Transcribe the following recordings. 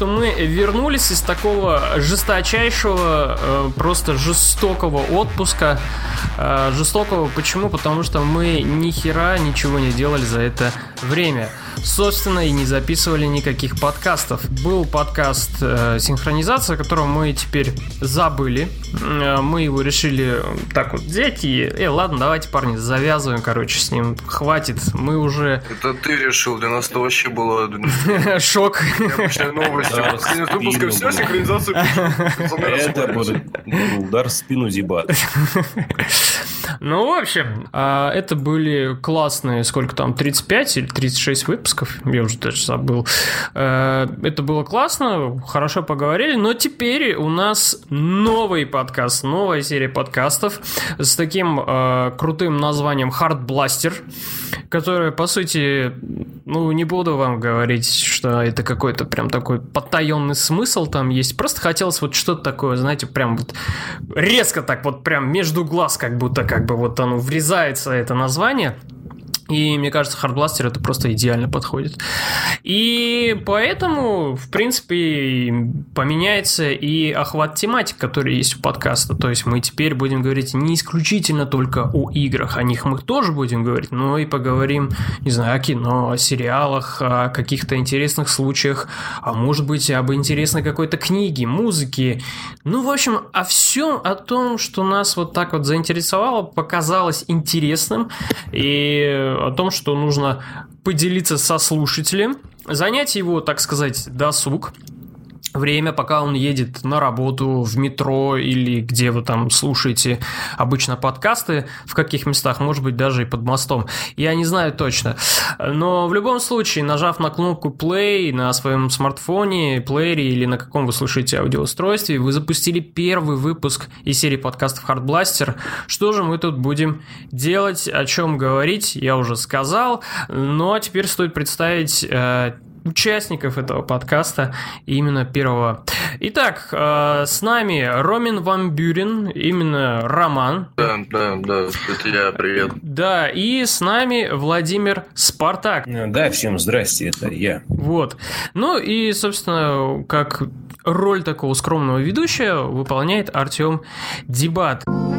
что мы вернулись из такого жесточайшего, э, просто жестокого отпуска. Э, жестокого почему? Потому что мы ни хера ничего не делали за это время собственно, и не записывали никаких подкастов. Был подкаст э, синхронизация, которого мы теперь забыли. Э, мы его решили так вот взять и, э, ладно, давайте, парни, завязываем, короче, с ним. Хватит, мы уже... Это ты решил, для нас это вообще было... Шок. Необычная новость. Выпуска, Это будет удар в спину Зибат. Ну, в общем, а, это были классные, сколько там, 35 или 36 выпусков, я уже даже забыл. Э, это было классно, хорошо поговорили, но теперь у нас новый подкаст, новая серия подкастов с таким э, крутым названием Hard Blaster, которая, по сути, ну, не буду вам говорить, что это какой-то прям такой потаенный смысл там есть. Просто хотелось вот что-то такое, знаете, прям вот резко так вот прям между глаз как будто как бы вот оно врезается, это название. И мне кажется, Hardblaster это просто идеально подходит. И поэтому, в принципе, поменяется и охват тематик, который есть у подкаста. То есть мы теперь будем говорить не исключительно только о играх, о них мы тоже будем говорить, но и поговорим, не знаю, о кино, о сериалах, о каких-то интересных случаях, а может быть, об интересной какой-то книге, музыке. Ну, в общем, о всем о том, что нас вот так вот заинтересовало, показалось интересным. И о том, что нужно поделиться со слушателем, занять его, так сказать, досуг, время, пока он едет на работу, в метро или где вы там слушаете обычно подкасты, в каких местах, может быть, даже и под мостом. Я не знаю точно. Но в любом случае, нажав на кнопку play на своем смартфоне, плеере или на каком вы слушаете аудиоустройстве, вы запустили первый выпуск из серии подкастов Hard Blaster. Что же мы тут будем делать, о чем говорить, я уже сказал. Но теперь стоит представить э, участников этого подкаста, именно первого. Итак, э, с нами Ромин Ван Бюрен, именно Роман. Да, да, да, это я, привет. Да, и с нами Владимир Спартак. Да, всем здрасте, это я. Вот. Ну и, собственно, как роль такого скромного ведущего выполняет Артем Дебат. Ну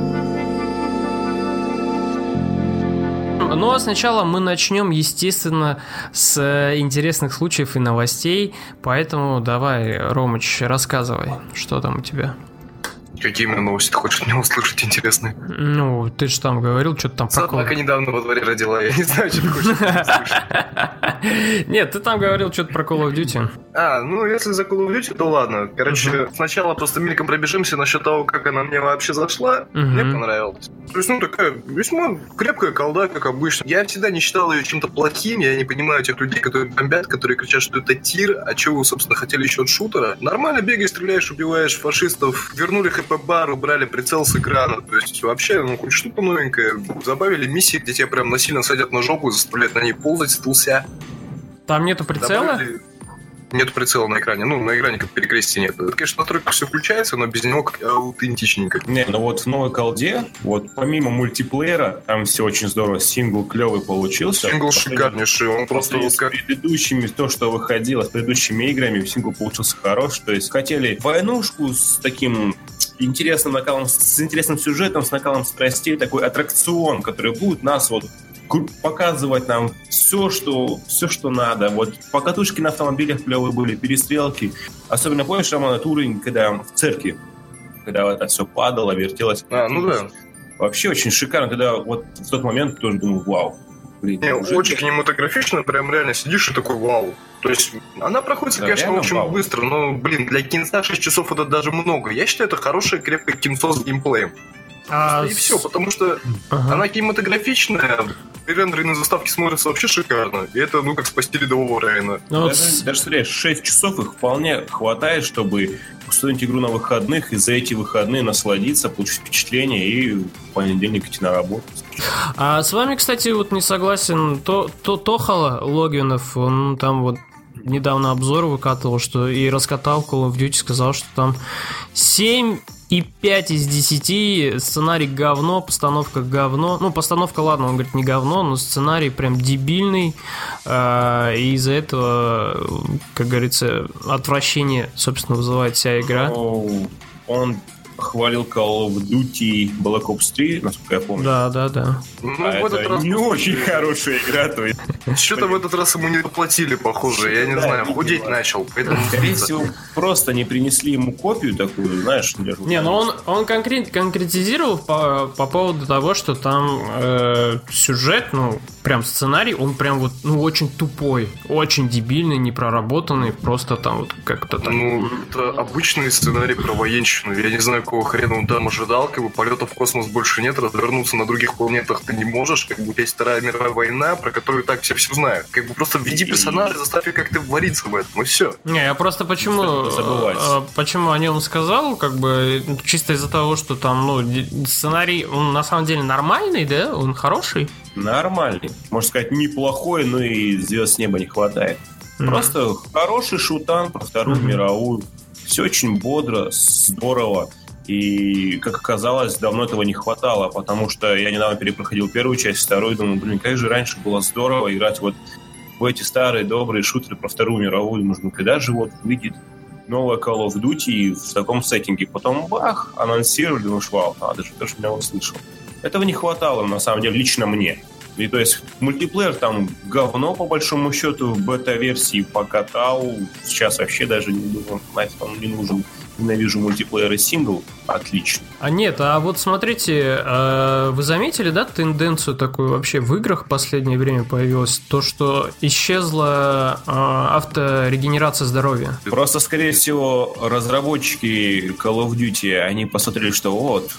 а сначала мы начнем, естественно, с э, интересных случаев и новостей. Поэтому давай, Ромыч, рассказывай, что там у тебя. Какие именно новости ты хочешь мне услышать интересные? Ну, ты же там говорил, что-то там про Собака недавно во дворе родила, я не знаю, что ты хочешь услышать. Нет, ты там говорил что-то про Call of Duty. А, ну, если за Call of Duty, то ладно. Короче, сначала просто мельком пробежимся насчет того, как она мне вообще зашла. Мне понравилось. То есть, ну, такая весьма крепкая колда, как обычно. Я всегда не считал ее чем-то плохим, я не понимаю тех людей, которые бомбят, которые кричат, что это тир, а чего вы, собственно, хотели еще от шутера. Нормально бегаешь, стреляешь, убиваешь фашистов, вернули хп бар, убрали прицел с экрана. То есть вообще, ну, хоть что-то новенькое. Забавили миссии, где тебя прям насильно садят на жопу и заставляют на ней ползать, стулся. Там нету прицела? Добавили... Нет прицела на экране. Ну, на экране как перекрестия нет. Это, конечно, на тройку все включается, но без него как аутентичненько. Не, ну вот в новой колде, вот помимо мультиплеера, там все очень здорово. Сингл клевый получился. Сингл шикарнейший. Он просто вот как... С предыдущими, то, что выходило, с предыдущими играми, сингл получился хорош. То есть хотели войнушку с таким интересным накалом, с интересным сюжетом, с накалом страстей, такой аттракцион, который будет нас вот показывать нам все, что, все, что надо. Вот покатушки на автомобилях клевые были, перестрелки. Особенно помнишь, Роман, этот уровень, когда в церкви, когда это все падало, вертелось. А, ну да. Вообще очень шикарно, когда вот в тот момент тоже думаю, вау, блин. Не, очень кинематографично, прям реально сидишь и такой вау. То есть она проходит, да, конечно, очень вау. быстро, но, блин, для кинца 6 часов это даже много. Я считаю, это хорошее, крепкое кинцо с геймплеем. А... И все, потому что ага. она кинематографичная, рендеры на заставке смотрятся вообще шикарно. И это, ну, как спасти рядового Райана. Ну, даже, вот... даже, смотри, 6 часов их вполне хватает, чтобы устроить игру на выходных и за эти выходные насладиться, получить впечатление и в понедельник идти на работу. А с вами, кстати, вот не согласен то, то Тохала Логинов, он там вот недавно обзор выкатывал, что и раскатал Call of Duty, сказал, что там 7 и 5 из 10 сценарий говно, постановка говно. Ну, постановка, ладно, он говорит, не говно, но сценарий прям дебильный. Э, и из-за этого, как говорится, отвращение, собственно, вызывает вся игра. Он хвалил Call of Duty Black Ops 3, насколько я помню. Да, да, да. Ну, а в этот раз не очень хорошая игра, то есть. Что-то в этот раз ему не доплатили, похоже. Я не знаю, худеть начал. Скорее всего, просто не принесли ему копию такую, знаешь, Не, ну он, он конкрет, конкретизировал по, по поводу того, что там э, сюжет, ну, прям сценарий, он прям вот, ну, очень тупой, очень дебильный, непроработанный, просто там вот как-то там. Ну, это обычный сценарий про военщину. Я не знаю, какого хрена он там ожидал, как бы полетов в космос больше нет, развернуться на других планетах ты не можешь, как бы есть Вторая мировая война, про которую так все все знают. Как бы просто введи персонажа, заставь их как-то вариться в этом, и все. Не, я просто почему, э, почему о нем сказал, как бы чисто из-за того, что там, ну, сценарий, он на самом деле нормальный, да, он хороший. Нормальный. Можно сказать, неплохой, но и звезд с неба не хватает. Mm. Просто хороший шутан про Вторую mm-hmm. мировую. Все очень бодро, здорово. И, как оказалось, давно этого не хватало, потому что я недавно перепроходил первую часть, вторую, думаю, блин, как же раньше было здорово играть вот в эти старые добрые шутеры про Вторую мировую. Нужно, когда же вот выйдет новая Call of Duty в таком сеттинге. Потом бах, анонсировали, думаешь, вау, надо же, тоже меня услышал. Этого не хватало, на самом деле, лично мне. И то есть мультиплеер там говно, по большому счету, в бета-версии покатал. Сейчас вообще даже не думаю, нафиг он не нужен. Ненавижу мультиплеер и сингл. Отлично. А нет, а вот смотрите, а вы заметили, да, тенденцию такую вообще в играх в последнее время появилась? То, что исчезла а, авторегенерация здоровья. Просто, скорее всего, разработчики Call of Duty, они посмотрели, что вот,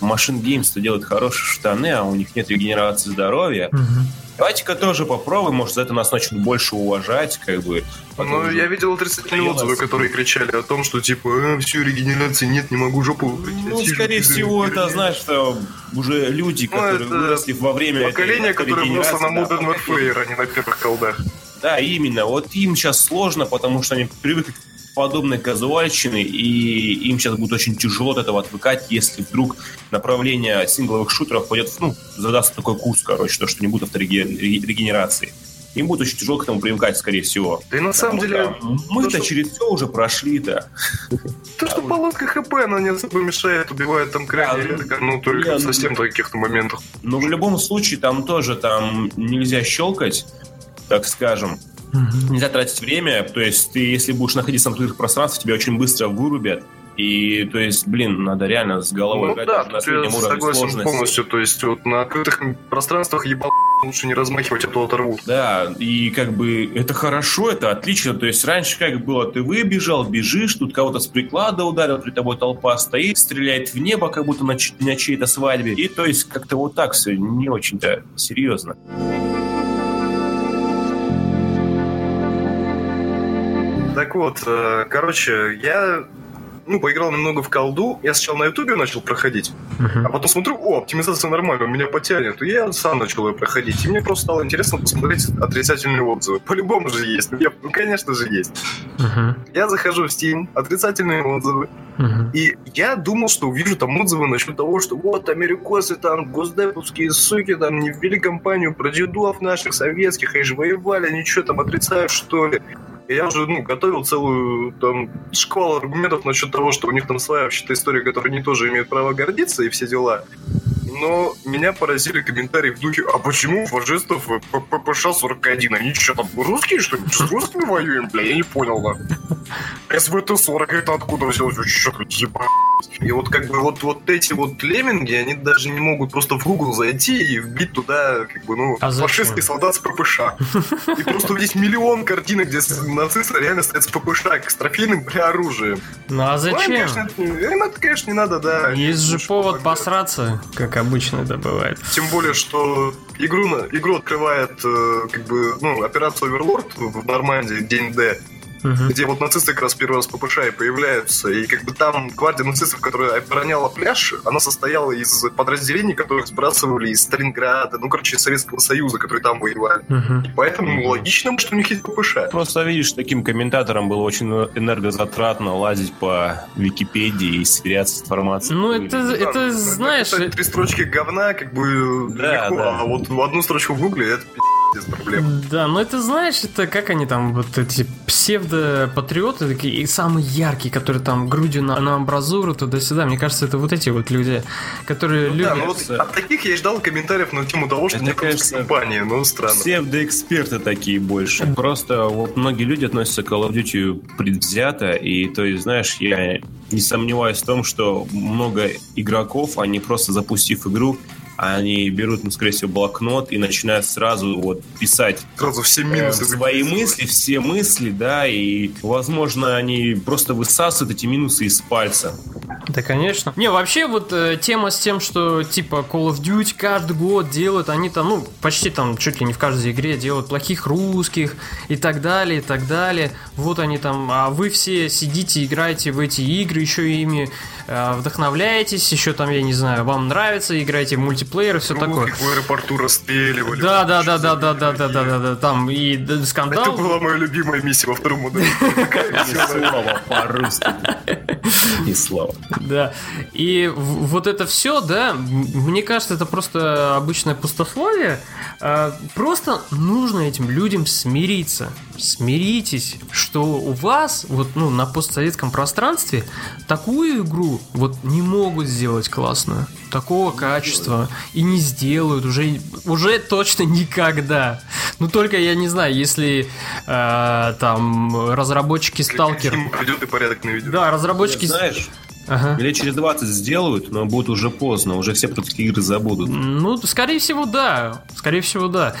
Машин Games-то делают хорошие штаны, а у них нет регенерации здоровья. Угу. Давайте-ка тоже попробуем, может, за это нас начнут больше уважать, как бы. Ну, я видел отрицательные отзывы, которые кричали о том, что, типа, э, все, регенерации нет, не могу жопу выбрать. Ну, скорее всего, это, знаешь, что уже люди, ну, которые ну, выросли во время Поколение, этой, которое выросло на Modern Warfare, а не на первых колдах. Да, именно. Вот им сейчас сложно, потому что они привыкли к подобной казуальщины, и им сейчас будет очень тяжело от этого отвыкать, если вдруг направление сингловых шутеров пойдет, ну, задаст такой курс, короче, то, что не будет авторегенерации. Им будет очень тяжело к этому привыкать, скорее всего. Да и на самом деле... Мы-то что... через все уже прошли-то. То, что полоска ХП, она не особо мешает, убивает там крайне редко, ну, только совсем в каких-то моментах. Но в любом случае там тоже там нельзя щелкать, так скажем. Угу. Нельзя тратить время, то есть ты, если будешь находиться на открытых пространствах, тебя очень быстро вырубят. И, то есть, блин, надо реально с головой ну, играть да, на среднем уровне согласен сложности. полностью, то есть вот на открытых пространствах ебал лучше не размахивать, а то оторвут. Да, и как бы это хорошо, это отлично, то есть раньше как было, ты выбежал, бежишь, тут кого-то с приклада ударил, при тобой толпа стоит, стреляет в небо, как будто на, на чьей-то свадьбе, и то есть как-то вот так все не очень-то серьезно. Так вот, э, короче, я ну, поиграл немного в колду. Я сначала на ютубе начал проходить, uh-huh. а потом смотрю, о, оптимизация нормальная, меня потянет. И я сам начал ее проходить. И мне просто стало интересно посмотреть отрицательные отзывы. По-любому же есть. Ну, я, ну конечно же, есть. Uh-huh. Я захожу в Steam, отрицательные отзывы. Uh-huh. И я думал, что увижу там отзывы насчет того, что вот америкосы там, госдеповские суки там не ввели компанию про дедов наших советских, они же воевали, они что там отрицают, что ли? Я уже ну, готовил целую там школу аргументов насчет того, что у них там своя вообще-то история, которой они тоже имеют право гордиться и все дела. Но меня поразили комментарии в духе, а почему фашистов ППШ-41? Они что, там русские, что ли? С русскими воюем, бля? Я не понял, да. СВТ-40 это откуда взялось? Что-то ебать. И вот как бы вот, вот эти вот лемминги, они даже не могут просто в Google зайти и вбить туда, как бы, ну, а фашистский солдат с ППШ. И просто увидеть миллион картинок, где нацисты реально стоят с ППШ, с трофейным бля, оружием. Ну а зачем? Ну, конечно, им это, конечно, не надо, да. Есть же повод посраться, как обычно это бывает. Тем более, что игру, игру открывает, э, как бы, ну, операция Overlord в Нормандии, день Д угу. где вот нацисты как раз первый раз ППШ и появляются, и как бы там гвардия нацистов, которая обороняла пляж, она состояла из подразделений, которых сбрасывали из Сталинграда, ну, короче, из Советского Союза, которые там воевали. Угу. Поэтому логично, что у них есть ППШ. Просто, видишь, таким комментаторам было очень энергозатратно лазить по Википедии и сверяться с информацией. Ну, это, это, это знаешь... Это, три строчки говна, как бы, да, легко, да. а вот одну строчку в Гугле это без проблем. Да, но это знаешь, это как они там, вот эти псевдопатриоты такие, и самые яркие, которые там грудью на, на амбразуру туда-сюда. Мне кажется, это вот эти вот люди, которые ну, любят... Да, ну вот от таких я ждал комментариев на тему того, что мне кажется, компании, ну странно. Псевдоэксперты такие больше. Просто вот многие люди относятся к Call of Duty предвзято, и то есть, знаешь, я не сомневаюсь в том, что много игроков, они просто запустив игру, они берут, ну, скорее всего, блокнот и начинают сразу вот писать сразу все минусы э, свои мысли, все мысли, да, и, возможно, они просто высасывают эти минусы из пальца. Да, конечно. Не, вообще вот э, тема с тем, что типа Call of Duty каждый год делают, они там, ну, почти там чуть ли не в каждой игре делают плохих русских и так далее, и так далее. Вот они там, а вы все сидите, играете в эти игры, еще ими э, вдохновляетесь, еще там, я не знаю, вам нравится, играете в мультиплеер и все такое. в аэропорту расстреливали. Да, да, да, да, да, да, да, да, да, да, там и скандал. Это была моя любимая миссия во втором модуле. Слава по-русски. И слава. Да. И вот это все, да, мне кажется, это просто обычное пустословие. А, просто нужно этим людям смириться. Смиритесь, что у вас вот ну на постсоветском пространстве такую игру вот не могут сделать классную, такого качества и не сделают уже уже точно никогда. Ну только я не знаю, если э, там разработчики Сталкер придет и порядок наведет. Да, разработчики. Знаешь, Ага. Или через 20 сделают, но будет уже поздно, уже все про такие игры забудут. Ну, скорее всего, да. Скорее всего, да.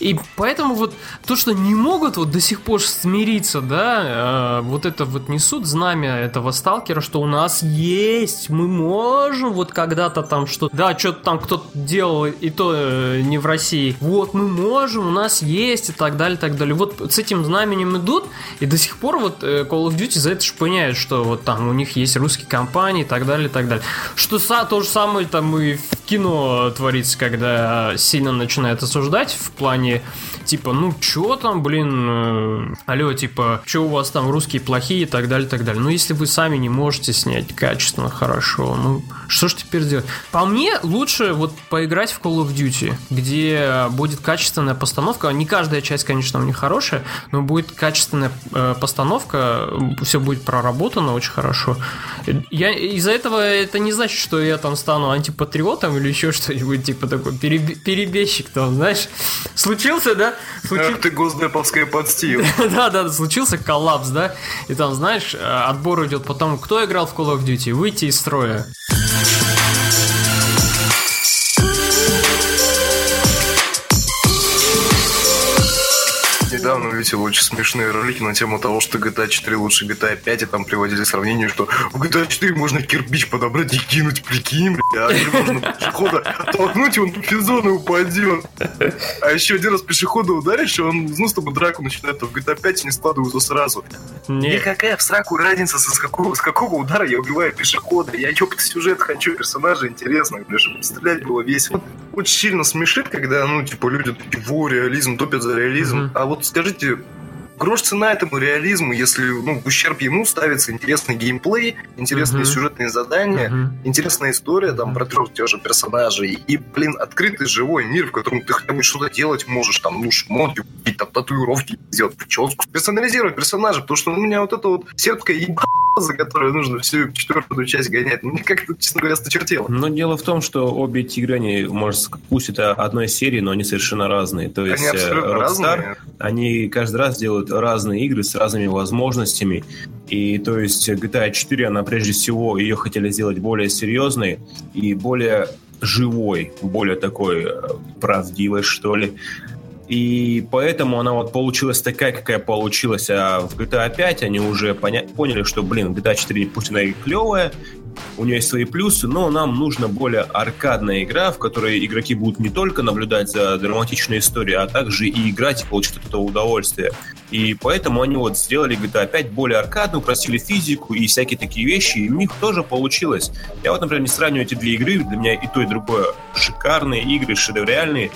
И поэтому вот то, что не могут вот до сих пор смириться, да, э, вот это вот несут знамя этого сталкера, что у нас есть, мы можем вот когда-то там что да, что-то там кто-то делал, и то э, не в России. Вот мы можем, у нас есть, и так далее, и так далее. Вот с этим знаменем идут, и до сих пор вот э, Call of Duty за это шпыняют, что вот там у них есть русский канал компании и так далее, и так далее. Что са, то же самое там и в кино творится, когда сильно начинает осуждать в плане типа, ну чё там, блин, э, алло, типа, чё у вас там русские плохие и так далее, и так далее. Ну если вы сами не можете снять качественно, хорошо, ну что ж теперь делать? По мне лучше вот поиграть в Call of Duty, где будет качественная постановка. Не каждая часть, конечно, у них хорошая, но будет качественная э, постановка, все будет проработано очень хорошо. Я из-за этого это не значит, что я там стану антипатриотом или еще что-нибудь типа такой перебежчик там, знаешь. Случился, да? Случил... Ах ты госдеповская подстил. да, да, случился коллапс, да? И там, знаешь, отбор идет потом, кто играл в Call of Duty, выйти из строя. Недавно увидел очень смешные ролики на тему того, что GTA 4 лучше GTA 5, и там приводили сравнение, что в GTA 4 можно кирпич подобрать и кинуть, прикинь, бля, а можно пешехода оттолкнуть, и он по физону упадет. А еще один раз пешехода ударишь, и он, ну, с тобой драку начинает, а в GTA 5 не складываются сразу. Нет. И какая в сраку разница, с какого, с какого удара я убиваю пешехода? Я что, сюжет хочу, персонажа интересно, бля, чтобы стрелять было весело. Очень сильно смешит, когда, ну, типа, люди его реализм, топят за реализм. Mm-hmm. А вот скажите, грош цена этому реализму, если ну, в ущерб ему ставится интересный геймплей, интересные uh-huh. сюжетные задания, uh-huh. интересная история там про трех тех же персонажей и, блин, открытый живой мир, в котором ты хотя бы что-то делать можешь, там, ну, шмотки купить, там, татуировки сделать, прическу, персонализировать персонажа, потому что у меня вот это вот сетка еба за которую нужно всю четвертую часть гонять. Мне как-то, честно говоря, сточертело. Но дело в том, что обе эти игры, они, может, пусть это одной серии, но они совершенно разные. То есть они абсолютно Rockstar, разные. они каждый раз делают разные игры с разными возможностями. И то есть GTA 4, она прежде всего, ее хотели сделать более серьезной и более живой, более такой э, правдивой, что ли. И поэтому она вот получилась такая, какая получилась. А в GTA 5 они уже поня- поняли, что, блин, GTA 4 пусть она и клевая, у нее есть свои плюсы, но нам нужна более аркадная игра, в которой игроки будут не только наблюдать за драматичной историей, а также и играть и получить от этого удовольствие. И поэтому они вот сделали GTA 5 более аркадную, упростили физику и всякие такие вещи, и у них тоже получилось. Я вот, например, не сравниваю эти две игры, для меня и то, и другое шикарные игры, шедевральные,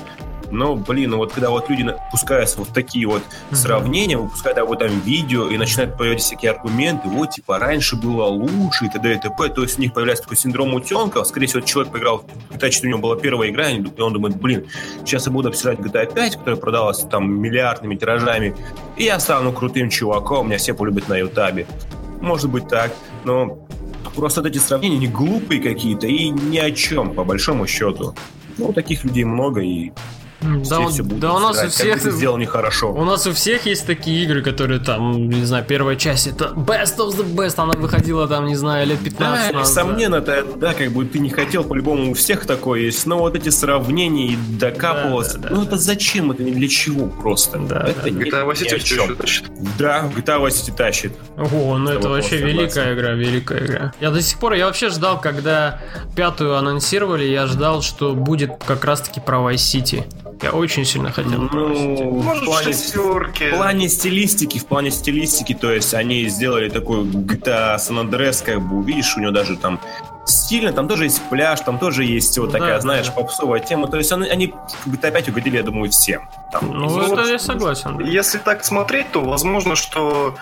но, блин, ну вот когда вот люди пускаются вот такие вот mm-hmm. сравнения, выпускают об этом видео и начинают появляться всякие аргументы, вот, типа, раньше было лучше и т.д. и т.п. То есть у них появляется такой синдром утенка. Скорее всего, человек поиграл в GTA 4, у него была первая игра, и он думает, блин, сейчас я буду обсирать GTA 5, которая продалась там миллиардными тиражами, и я стану крутым чуваком, меня все полюбят на Ютабе. Может быть так, но просто вот эти сравнения не глупые какие-то и ни о чем, по большому счету. Ну, таких людей много, и да, все да у нас у всех сделано нехорошо. У нас у всех есть такие игры, которые там, не знаю, первая часть это best of the best, она выходила там, не знаю, лет 15 да, Несомненно, это, да, как бы ты не хотел, по-любому у всех такое есть, но вот эти сравнения и докапываться, да, да, ну да, это да. зачем, это не для чего просто. Да, это да. GTA Vice City тащит. Да, GTA Vice City тащит. Ого, ну это вообще великая игра, великая игра. Я до сих пор, я вообще ждал, когда пятую анонсировали, я ждал, что будет как раз-таки про Vice City. Я очень сильно хотел. Ну, в плане, в плане стилистики, в плане стилистики, то есть они сделали такой GTA San Andreas, как бы увидишь, у него даже там стильно, там тоже есть пляж, там тоже есть вот такая, да, знаешь, да. попсовая тема. То есть они, они GTA опять угодили, я думаю, всем. Там, ну, это вот, я согласен. Если так смотреть, то возможно, что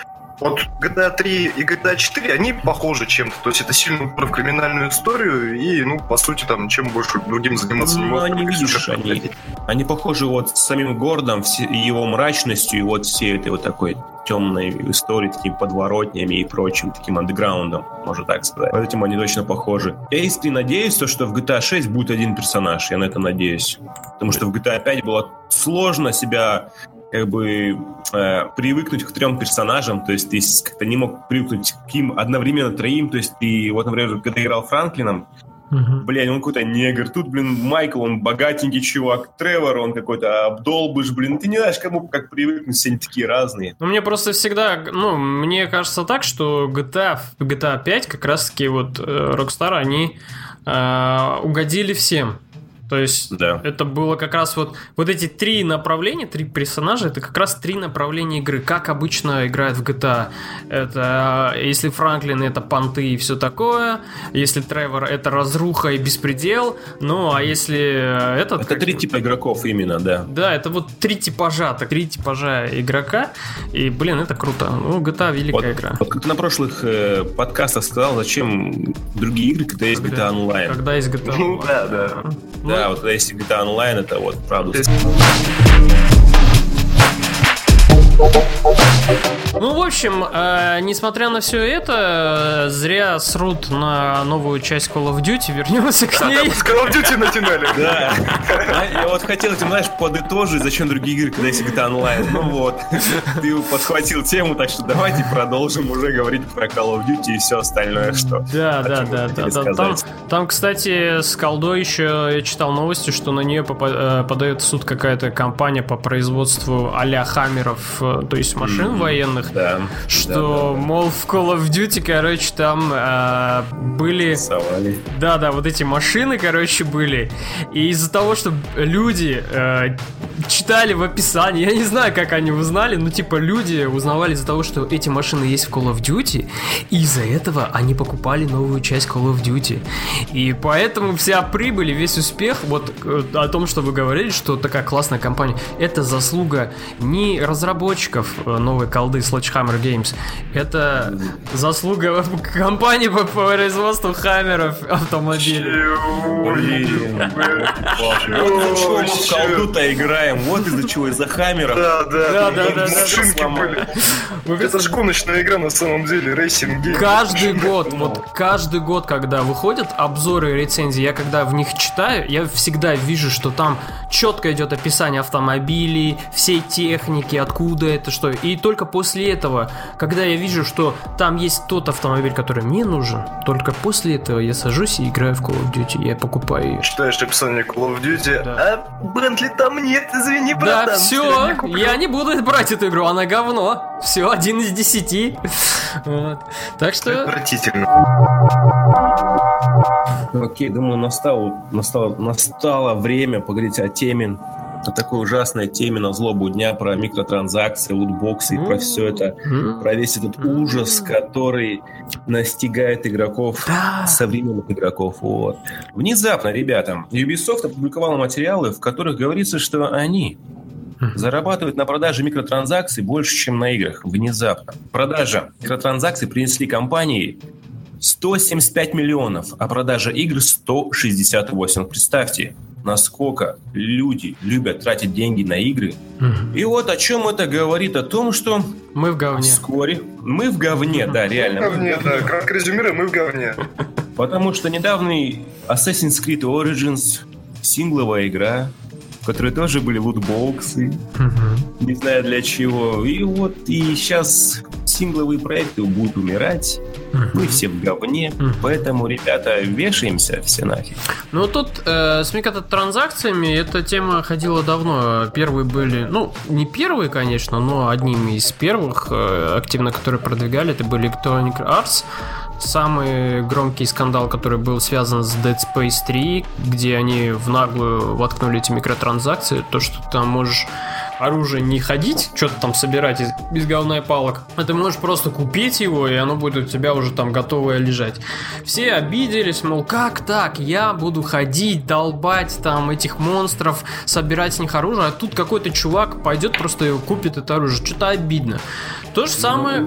вот GTA 3 и GTA 4, они похожи чем-то. То есть это сильно в криминальную историю, и, ну, по сути, там, чем больше другим заниматься ну, не могут. они, видишь, они, они похожи вот с самим городом, его мрачностью, и вот всей этой вот такой темной историей, такими подворотнями и прочим, таким андеграундом, можно так сказать. Вот этим они точно похожи. Я искренне надеюсь, то, что в GTA 6 будет один персонаж, я на это надеюсь. Потому что в GTA 5 было сложно себя как бы э, привыкнуть к трем персонажам, то есть ты как-то не мог привыкнуть к ним одновременно троим, то есть ты, вот, например, когда играл Франклином, Uh-huh. Блин, он какой-то негр. Тут, блин, Майкл, он богатенький чувак. Тревор, он какой-то обдолбыш, блин. Ты не знаешь, кому как привыкнуть, все они такие разные. Ну, мне просто всегда, ну, мне кажется так, что GTA, GTA 5 как раз-таки вот э, Rockstar, они э, угодили всем. То есть да. это было как раз вот, вот эти три направления, три персонажа, это как раз три направления игры, как обычно играют в GTA. Это если Франклин это понты и все такое, если Тревор это разруха и беспредел, ну а если этот... Это три типа игроков именно, да. Да, это вот три типажа, так три типажа игрока, и блин, это круто. Ну, GTA великая вот, игра. Вот как ты на прошлых э, подкастах сказал, зачем другие игры, когда есть GTA Online. Когда есть GTA ну, Online. да, да. Ну, вот если GTA онлайн, это вот правда. Ну, в общем, э, несмотря на все это, зря срут на новую часть Call of Duty, вернемся к ней. С Call of Duty натянули. Да. Я вот хотел этим, знаешь, подытожить, зачем другие игры, когда есть GTA онлайн. Ну вот, ты подхватил тему, так что давайте продолжим уже говорить про Call of Duty и все остальное, что. Да, да, да, да. Там, там, кстати, с колдой еще я читал новости, что на нее э, подает в суд какая-то компания по производству а-ля Хаммеров, то есть машин военных фильмах, да, что, да, да, мол, в Call of Duty, короче, там э, были... Совали. Да, да, вот эти машины, короче, были. И из-за того, что люди э, читали в описании, я не знаю, как они узнали, но типа люди узнавали из-за того, что эти машины есть в Call of Duty, и из-за этого они покупали новую часть Call of Duty. И поэтому вся прибыль и весь успех, вот э, о том, что вы говорили, что такая классная компания, это заслуга не разработчиков э, новой колды Sledgehammer Games. Это заслуга компании по производству хаммеров автомобилей. Блин. чего мы в колду-то играем. Вот из-за чего, из-за хаммеров. Да, да, да, да, машинки были. Это ж гоночная игра на самом деле, racing Каждый год, вот каждый год, когда выходят обзоры и рецензии, я когда в них читаю, я всегда вижу, что там четко идет описание автомобилей, всей техники, откуда это, что. И только после этого, когда я вижу, что там есть тот автомобиль, который мне нужен, только после этого я сажусь и играю в Call of Duty, я покупаю ее. Читаешь описание Call of Duty, да. а Бентли там нет. извини, братан. Да, все, я не буду брать эту игру, она говно. Все, один из десяти. Вот. Так что... Отвратительно. Окей, думаю, настало, настало, настало время поговорить о теме о такой ужасной теме на злобу дня про микротранзакции, лутбоксы и про все это, про весь этот ужас, который настигает игроков, да. современных игроков. Вот. Внезапно, ребята, Ubisoft опубликовала материалы, в которых говорится, что они зарабатывают на продаже микротранзакций больше, чем на играх. Внезапно. Продажа микротранзакций принесли компании 175 миллионов, а продажа игр 168. Представьте, насколько люди любят тратить деньги на игры. Угу. И вот о чем это говорит, о том, что мы в говне. Вскоре мы в говне, да, реально. Мы в говне, да, как резюмируем, мы в говне. Потому что недавний Assassin's Creed Origins, сингловая игра, в которой тоже были лутбоксы, угу. не знаю для чего. И вот и сейчас сингловые проекты будут умирать. Мы все в говне, поэтому, ребята, вешаемся все нафиг. Ну, тут э, с микротранзакциями эта тема ходила давно. Первые были, ну, не первые, конечно, но одними из первых э, активно, которые продвигали, это были Electronic Arts. Самый громкий скандал, который был связан с Dead Space 3, где они в наглую воткнули эти микротранзакции, то, что ты там можешь оружие не ходить, что-то там собирать из, из говна и палок, а ты можешь просто купить его, и оно будет у тебя уже там готовое лежать. Все обиделись, мол, как так? Я буду ходить, долбать там этих монстров, собирать с них оружие, а тут какой-то чувак пойдет просто его купит это оружие. Что-то обидно. То же самое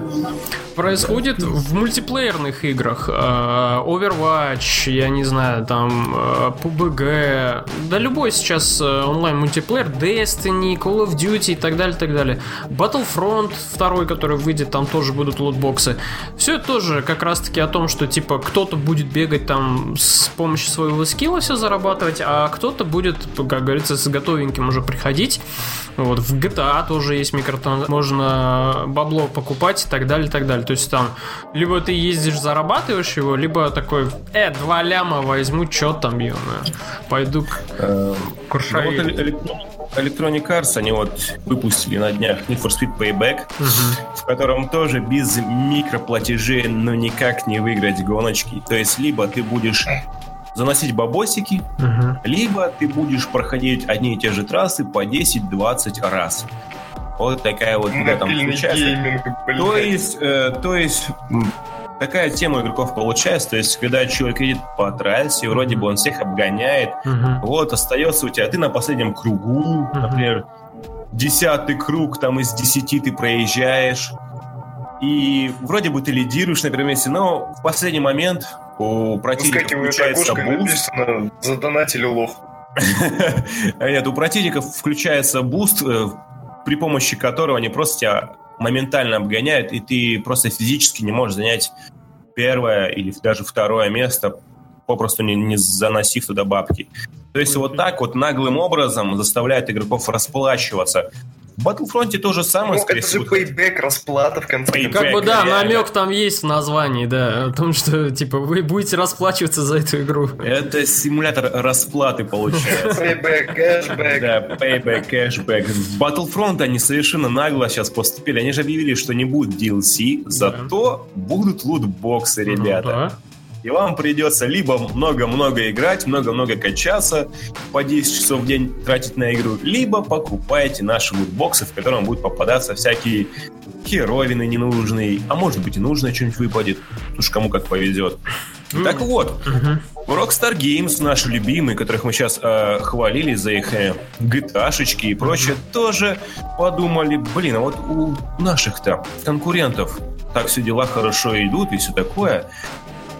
происходит в мультиплеерных играх. Э, Overwatch, я не знаю, там PUBG, э, да любой сейчас э, онлайн-мультиплеер, Destiny, Call of Duty и так далее, так далее. Battlefront второй, который выйдет, там тоже будут лутбоксы. Все это тоже как раз-таки о том, что типа кто-то будет бегать там с помощью своего скилла все зарабатывать, а кто-то будет, как говорится, с готовеньким уже приходить. Вот в GTA тоже есть микротранзакции, можно бабло покупать и так далее, и так далее. То есть там либо ты ездишь, зарабатываешь его, либо такой, э, два ляма возьму, чё там, ё пойду к эм, Куршавель. Electronic Arts, они вот выпустили на днях Need for Speed Payback, в котором тоже без микроплатежей ну никак не выиграть гоночки. То есть либо ты будешь заносить бабосики, угу. либо ты будешь проходить одни и те же трассы по 10-20 раз. Вот такая вот когда там включается. То есть, э, то есть такая тема игроков получается, то есть, когда человек едет по трассе, вроде бы он всех обгоняет, uh-huh. вот, остается у тебя, ты на последнем кругу, uh-huh. например, десятый круг, там из десяти ты проезжаешь, и вроде бы ты лидируешь на первом месте, но в последний момент у противника включается буст. Задонать или лох. Нет, у противников включается буст, э, при помощи которого они просто тебя моментально обгоняют, и ты просто физически не можешь занять первое или даже второе место, попросту не, не заносив туда бабки. То есть вот так вот наглым образом заставляет игроков расплачиваться в Battlefront то же самое, ну, скорее это же payback, расплата в конце. Payback, как бы да, реально. намек там есть в названии, да, о том, что типа вы будете расплачиваться за эту игру. Это симулятор расплаты получается. Payback, кэшбэк. Да, payback, кэшбэк. В Battlefront они совершенно нагло сейчас поступили. Они же объявили, что не будет DLC, зато будут лутбоксы, ребята. И вам придется либо много-много играть, много-много качаться, по 10 часов в день тратить на игру, либо покупаете наши лутбоксы, в котором будут попадаться всякие херовины ненужные, а может быть и нужное что-нибудь выпадет. Уж кому как повезет. Так вот, uh-huh. Rockstar Games, наши любимые, которых мы сейчас э, хвалили за их э, gta и прочее, тоже подумали, блин, а вот у наших-то конкурентов так все дела хорошо идут и все такое.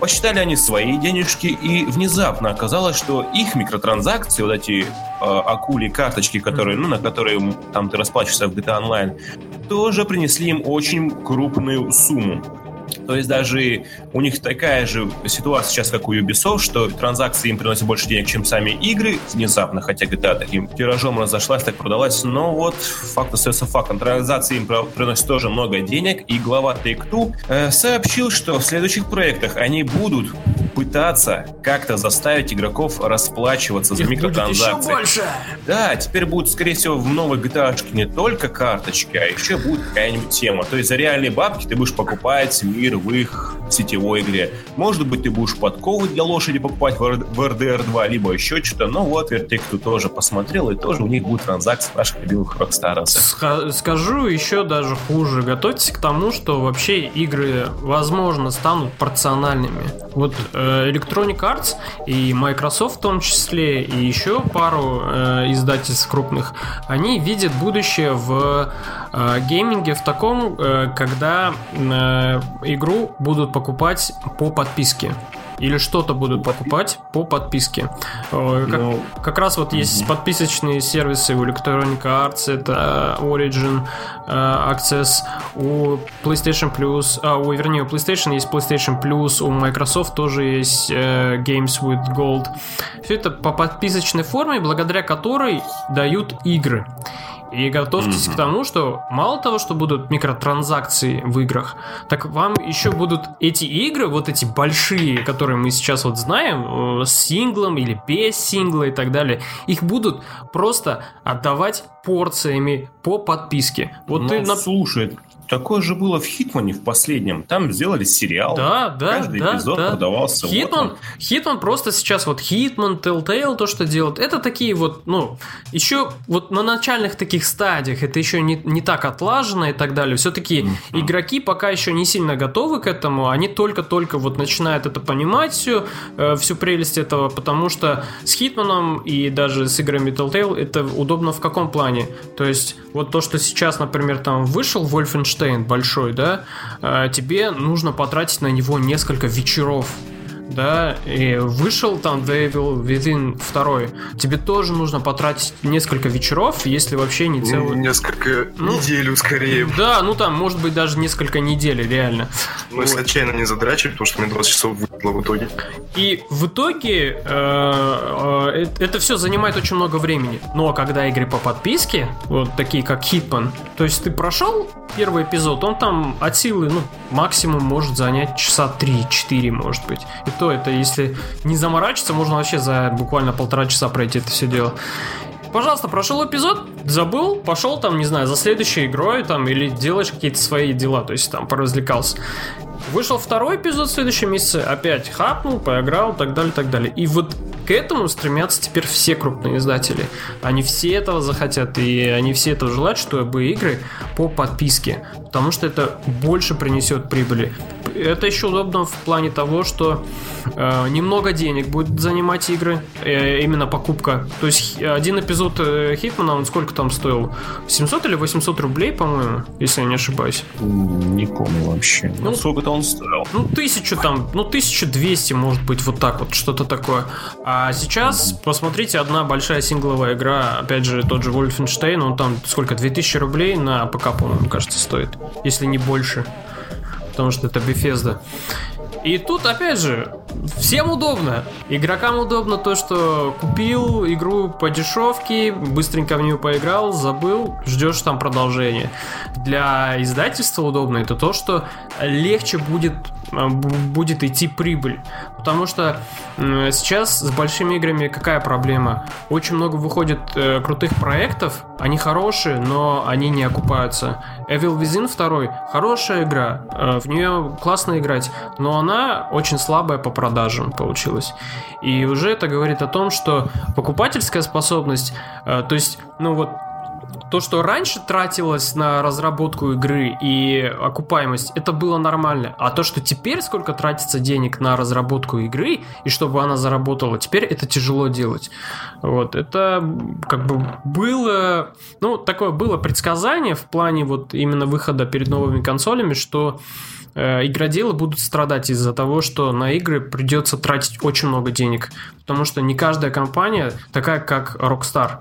Посчитали они свои денежки, и внезапно оказалось, что их микротранзакции, вот эти э, акули карточки, которые, ну, на которые там ты расплачиваешься в GTA Online, тоже принесли им очень крупную сумму. То есть даже у них такая же ситуация сейчас, как у Ubisoft, что транзакции им приносят больше денег, чем сами игры внезапно, хотя GTA таким тиражом разошлась, так продалась, но вот факт остается фактом. Транзакции им приносят тоже много денег, и глава Take-Two э, сообщил, что в следующих проектах они будут пытаться как-то заставить игроков расплачиваться за микротранзакции. Будет еще больше. Да, теперь будут, скорее всего, в новой GTA не только карточки, а еще будет какая-нибудь тема. То есть за реальные бабки ты будешь покупать мир в их сетевой игре. Может быть, ты будешь подковы для лошади покупать в RDR 2, либо еще что-то. Но вот, кто тоже посмотрел, и тоже у них будут транзакции наших любимых Rockstar. Скажу еще даже хуже. Готовьтесь к тому, что вообще игры, возможно, станут порциональными. Вот э, Electronic Arts и Microsoft в том числе, и еще пару э, издательств крупных, они видят будущее в гейминге в таком, э, когда э, игру будут покупать по подписке или что-то будут покупать по подписке. Э, как, ну, как раз вот есть подписочные сервисы у Electronic Arts, это Origin э, Access, у PlayStation Plus, а, у, вернее, у PlayStation есть PlayStation Plus, у Microsoft тоже есть э, Games with Gold. Все это по подписочной форме, благодаря которой дают игры. И готовьтесь mm-hmm. к тому, что мало того, что будут микротранзакции в играх, так вам еще будут эти игры, вот эти большие, которые мы сейчас вот знаем, э, с синглом или без сингла и так далее, их будут просто отдавать порциями по подписке. Вот ну, ты на... слушай, Такое же было в Хитмане в последнем. Там сделали сериал. Да, да, Каждый да, эпизод да. продавался. Хитман, вот Хитман просто сейчас вот Хитман, Telltale, то, что делают, это такие вот, ну, еще вот на начальных таких стадиях, это еще не, не так отлажено и так далее. Все-таки mm-hmm. игроки пока еще не сильно готовы к этому, они только-только вот начинают это понимать всю, э, всю прелесть этого, потому что с Хитманом и даже с играми Telltale это удобно в каком плане? То есть вот то, что сейчас, например, там вышел Wolfenstein Wolfenstein большой, да, а, тебе нужно потратить на него несколько вечеров да, и вышел там The Evil Within 2, тебе тоже нужно потратить несколько вечеров, если вообще не целый... Несколько ну, неделю скорее. Да, ну там, может быть, даже несколько недель, реально. Ну, вот. отчаянно не задрачивать, потому что мне 20 часов выпало в итоге. И в итоге э, э, это все занимает очень много времени. Но когда игры по подписке, вот такие как Hitman, то есть ты прошел первый эпизод, он там от силы, ну, максимум может занять часа 3-4, может быть. И то это, если не заморачиваться, можно вообще за буквально полтора часа пройти это все дело. Пожалуйста, прошел эпизод, забыл, пошел там, не знаю, за следующей игрой там или делаешь какие-то свои дела, то есть там поразвлекался. Вышел второй эпизод в следующем месяце, опять хапнул, поиграл, так далее, так далее. И вот к этому стремятся теперь все крупные издатели. Они все этого захотят, и они все этого желают, чтобы игры по подписке, потому что это больше принесет прибыли. Это еще удобно в плане того, что э, немного денег будет занимать игры, э, именно покупка. То есть один эпизод э, Хитмана, он сколько там стоил? 700 или 800 рублей, по-моему, если я не ошибаюсь. Не помню вообще. Ну, сколько-то он стоил. Ну, тысячу там, ну, 1200, может быть, вот так вот, что-то такое. А сейчас, посмотрите, одна большая сингловая игра, опять же, тот же Wolfenstein, он там сколько, 2000 рублей на ПК, по-моему, кажется, стоит, если не больше. Потому что это Bethesda. И тут, опять же, всем удобно. Игрокам удобно то, что купил игру по дешевке, быстренько в нее поиграл, забыл, ждешь там продолжение. Для издательства удобно это то, что легче будет а, будет идти прибыль. Потому что сейчас с большими играми какая проблема? Очень много выходит э, крутых проектов, они хорошие, но они не окупаются. Evil Within 2 хорошая игра, э, в нее классно играть, но она очень слабая по продажам получилась. И уже это говорит о том, что покупательская способность, э, то есть, ну вот то, что раньше тратилось на разработку игры и окупаемость, это было нормально. А то, что теперь сколько тратится денег на разработку игры, и чтобы она заработала, теперь это тяжело делать. Вот, это как бы было, ну, такое было предсказание в плане вот именно выхода перед новыми консолями, что э, игроделы будут страдать из-за того, что на игры придется тратить очень много денег. Потому что не каждая компания такая, как Rockstar.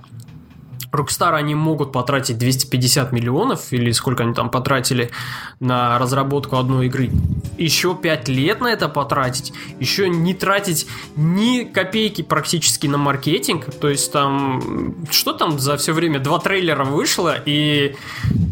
Rockstar они могут потратить 250 миллионов или сколько они там потратили на разработку одной игры. Еще 5 лет на это потратить, еще не тратить ни копейки практически на маркетинг. То есть там, что там за все время? Два трейлера вышло и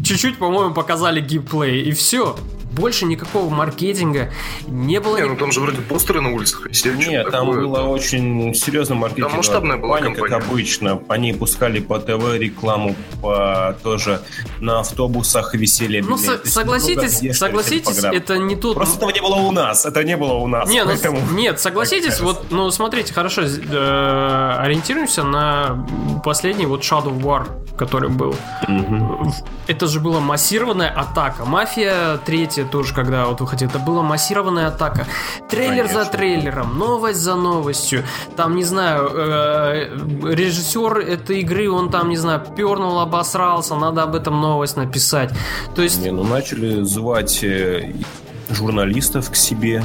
чуть-чуть, по-моему, показали геймплей и все. Больше никакого маркетинга не было. Не, ну там же вроде постеры на улицах висели. Нет, там такое, было очень серьезно маркетинг. Там масштабная была компания, как обычно. Они пускали по ТВ рекламу, по, тоже на автобусах висели. Ну, со- согласитесь, согласитесь, это не тот... Просто этого не было у нас, это не было у нас. Не, ну, поэтому... Нет, согласитесь, вот, ну, смотрите, хорошо, э, ориентируемся на последний вот Shadow War, который был. Угу. Это же была массированная атака. Мафия третья тоже, когда вот выходила, это была массированная атака. Трейлер Конечно. за трейлером, новость за новостью. Там, не знаю, э, режиссер этой игры, он там, не знаю, пернул, обосрался, надо об этом новость написать. То есть... Не, ну начали звать э, журналистов к себе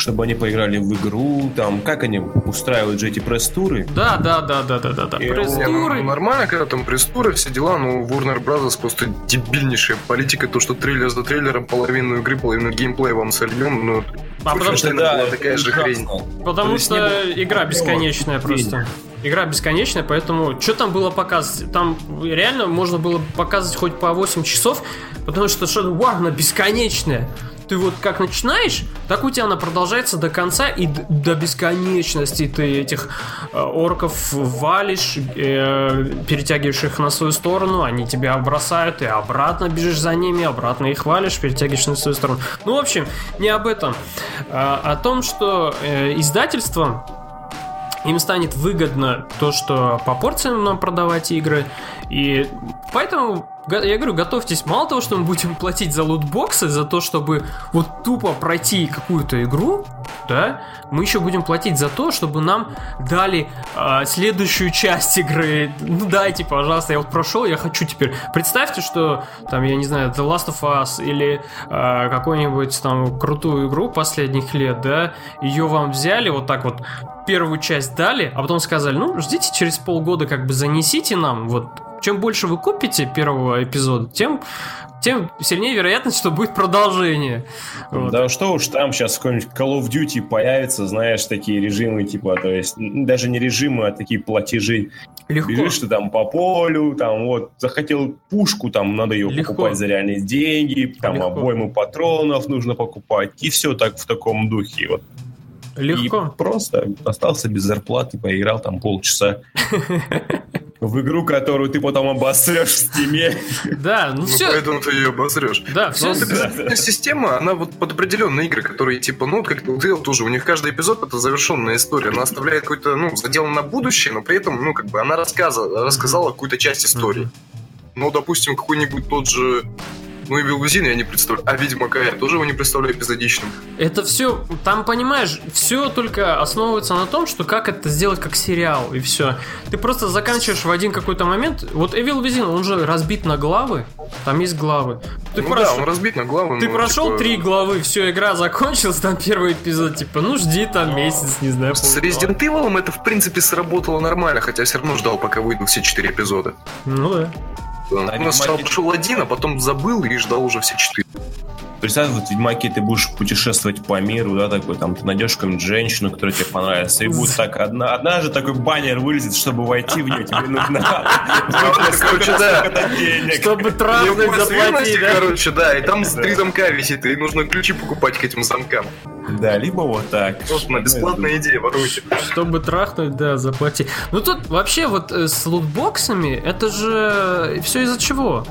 чтобы они поиграли в игру, там, как они устраивают же эти пресс-туры. Да, да, да, да, да, да, да. Пресс-туры. Ну, нормально, когда там пресс-туры, все дела, но Warner Bros. просто дебильнейшая политика, то, что трейлер за трейлером, половину игры, половину геймплея вам сольем, ну, а потому что да, была такая же хрень. Потому что игра бесконечная просто. Игра бесконечная, поэтому что там было показывать? Там реально можно было показывать хоть по 8 часов, потому что War, она бесконечная ты вот как начинаешь, так у тебя она продолжается до конца и до бесконечности. Ты этих э, орков валишь, э, перетягиваешь их на свою сторону, они тебя бросают, и обратно бежишь за ними, обратно их валишь, перетягиваешь на свою сторону. Ну, в общем, не об этом. А о том, что э, издательство им станет выгодно то, что по порциям нам продавать игры. И поэтому я говорю, готовьтесь. Мало того, что мы будем платить за лутбоксы, за то, чтобы вот тупо пройти какую-то игру, да, мы еще будем платить за то, чтобы нам дали э, следующую часть игры. Ну дайте, пожалуйста, я вот прошел, я хочу теперь. Представьте, что там, я не знаю, The Last of Us или э, какую-нибудь там крутую игру последних лет, да, ее вам взяли вот так вот первую часть дали, а потом сказали, ну, ждите через полгода, как бы занесите нам вот чем больше вы купите первого эпизода, тем, тем сильнее вероятность, что будет продолжение. Вот. Да что уж там сейчас какой-нибудь Call of Duty появится, знаешь, такие режимы, типа, то есть даже не режимы, а такие платежи. Легко. Бежишь ты там по полю, там вот, захотел пушку, там надо ее Легко. покупать за реальные деньги, там Легко. обойму патронов нужно покупать, и все так в таком духе. Вот Легко. И просто остался без зарплаты, поиграл там полчаса. В игру, которую ты потом обосрешь в стиме. Да, ну, ну все. поэтому ты ее обосрешь. Да, все. Но система, она вот под определенные игры, которые типа, ну, как ты вот тоже, у них каждый эпизод это завершенная история. Она оставляет какой-то, ну, задел на будущее, но при этом, ну, как бы она рассказала, рассказала какую-то часть истории. Ну, допустим, какой-нибудь тот же ну и Вилгузин я не представляю. А Ведьмака я тоже его не представляю эпизодичным. Это все, там, понимаешь, все только основывается на том, что как это сделать как сериал, и все. Ты просто заканчиваешь в один какой-то момент. Вот Evil Within, он же разбит на главы. Там есть главы. Ты ну прошел, да, он разбит на главы. Ты ну, прошел типа... три главы, все, игра закончилась, там первый эпизод, типа, ну жди там месяц, не знаю. С Resident Evil это, в принципе, сработало нормально, хотя все равно ждал, пока выйдут все четыре эпизода. Ну да. Нас сначала пошел один, а потом забыл и ждал уже все четыре. Представь, вот в Ведьмаке ты будешь путешествовать по миру, да, такой, там, ты найдешь какую-нибудь женщину, которая тебе понравится, и будет так, одна, одна же такой баннер вылезет, чтобы войти в нее, тебе нужно... Короче, да. Чтобы трахнуть, заплатить, да? Короче, да, и там три замка висит, и нужно ключи покупать к этим замкам. Да, либо вот так. Собственно, бесплатная идея, воруйте. Чтобы трахнуть, да, заплати. Ну тут вообще вот э, с лутбоксами, это же все из-за чего?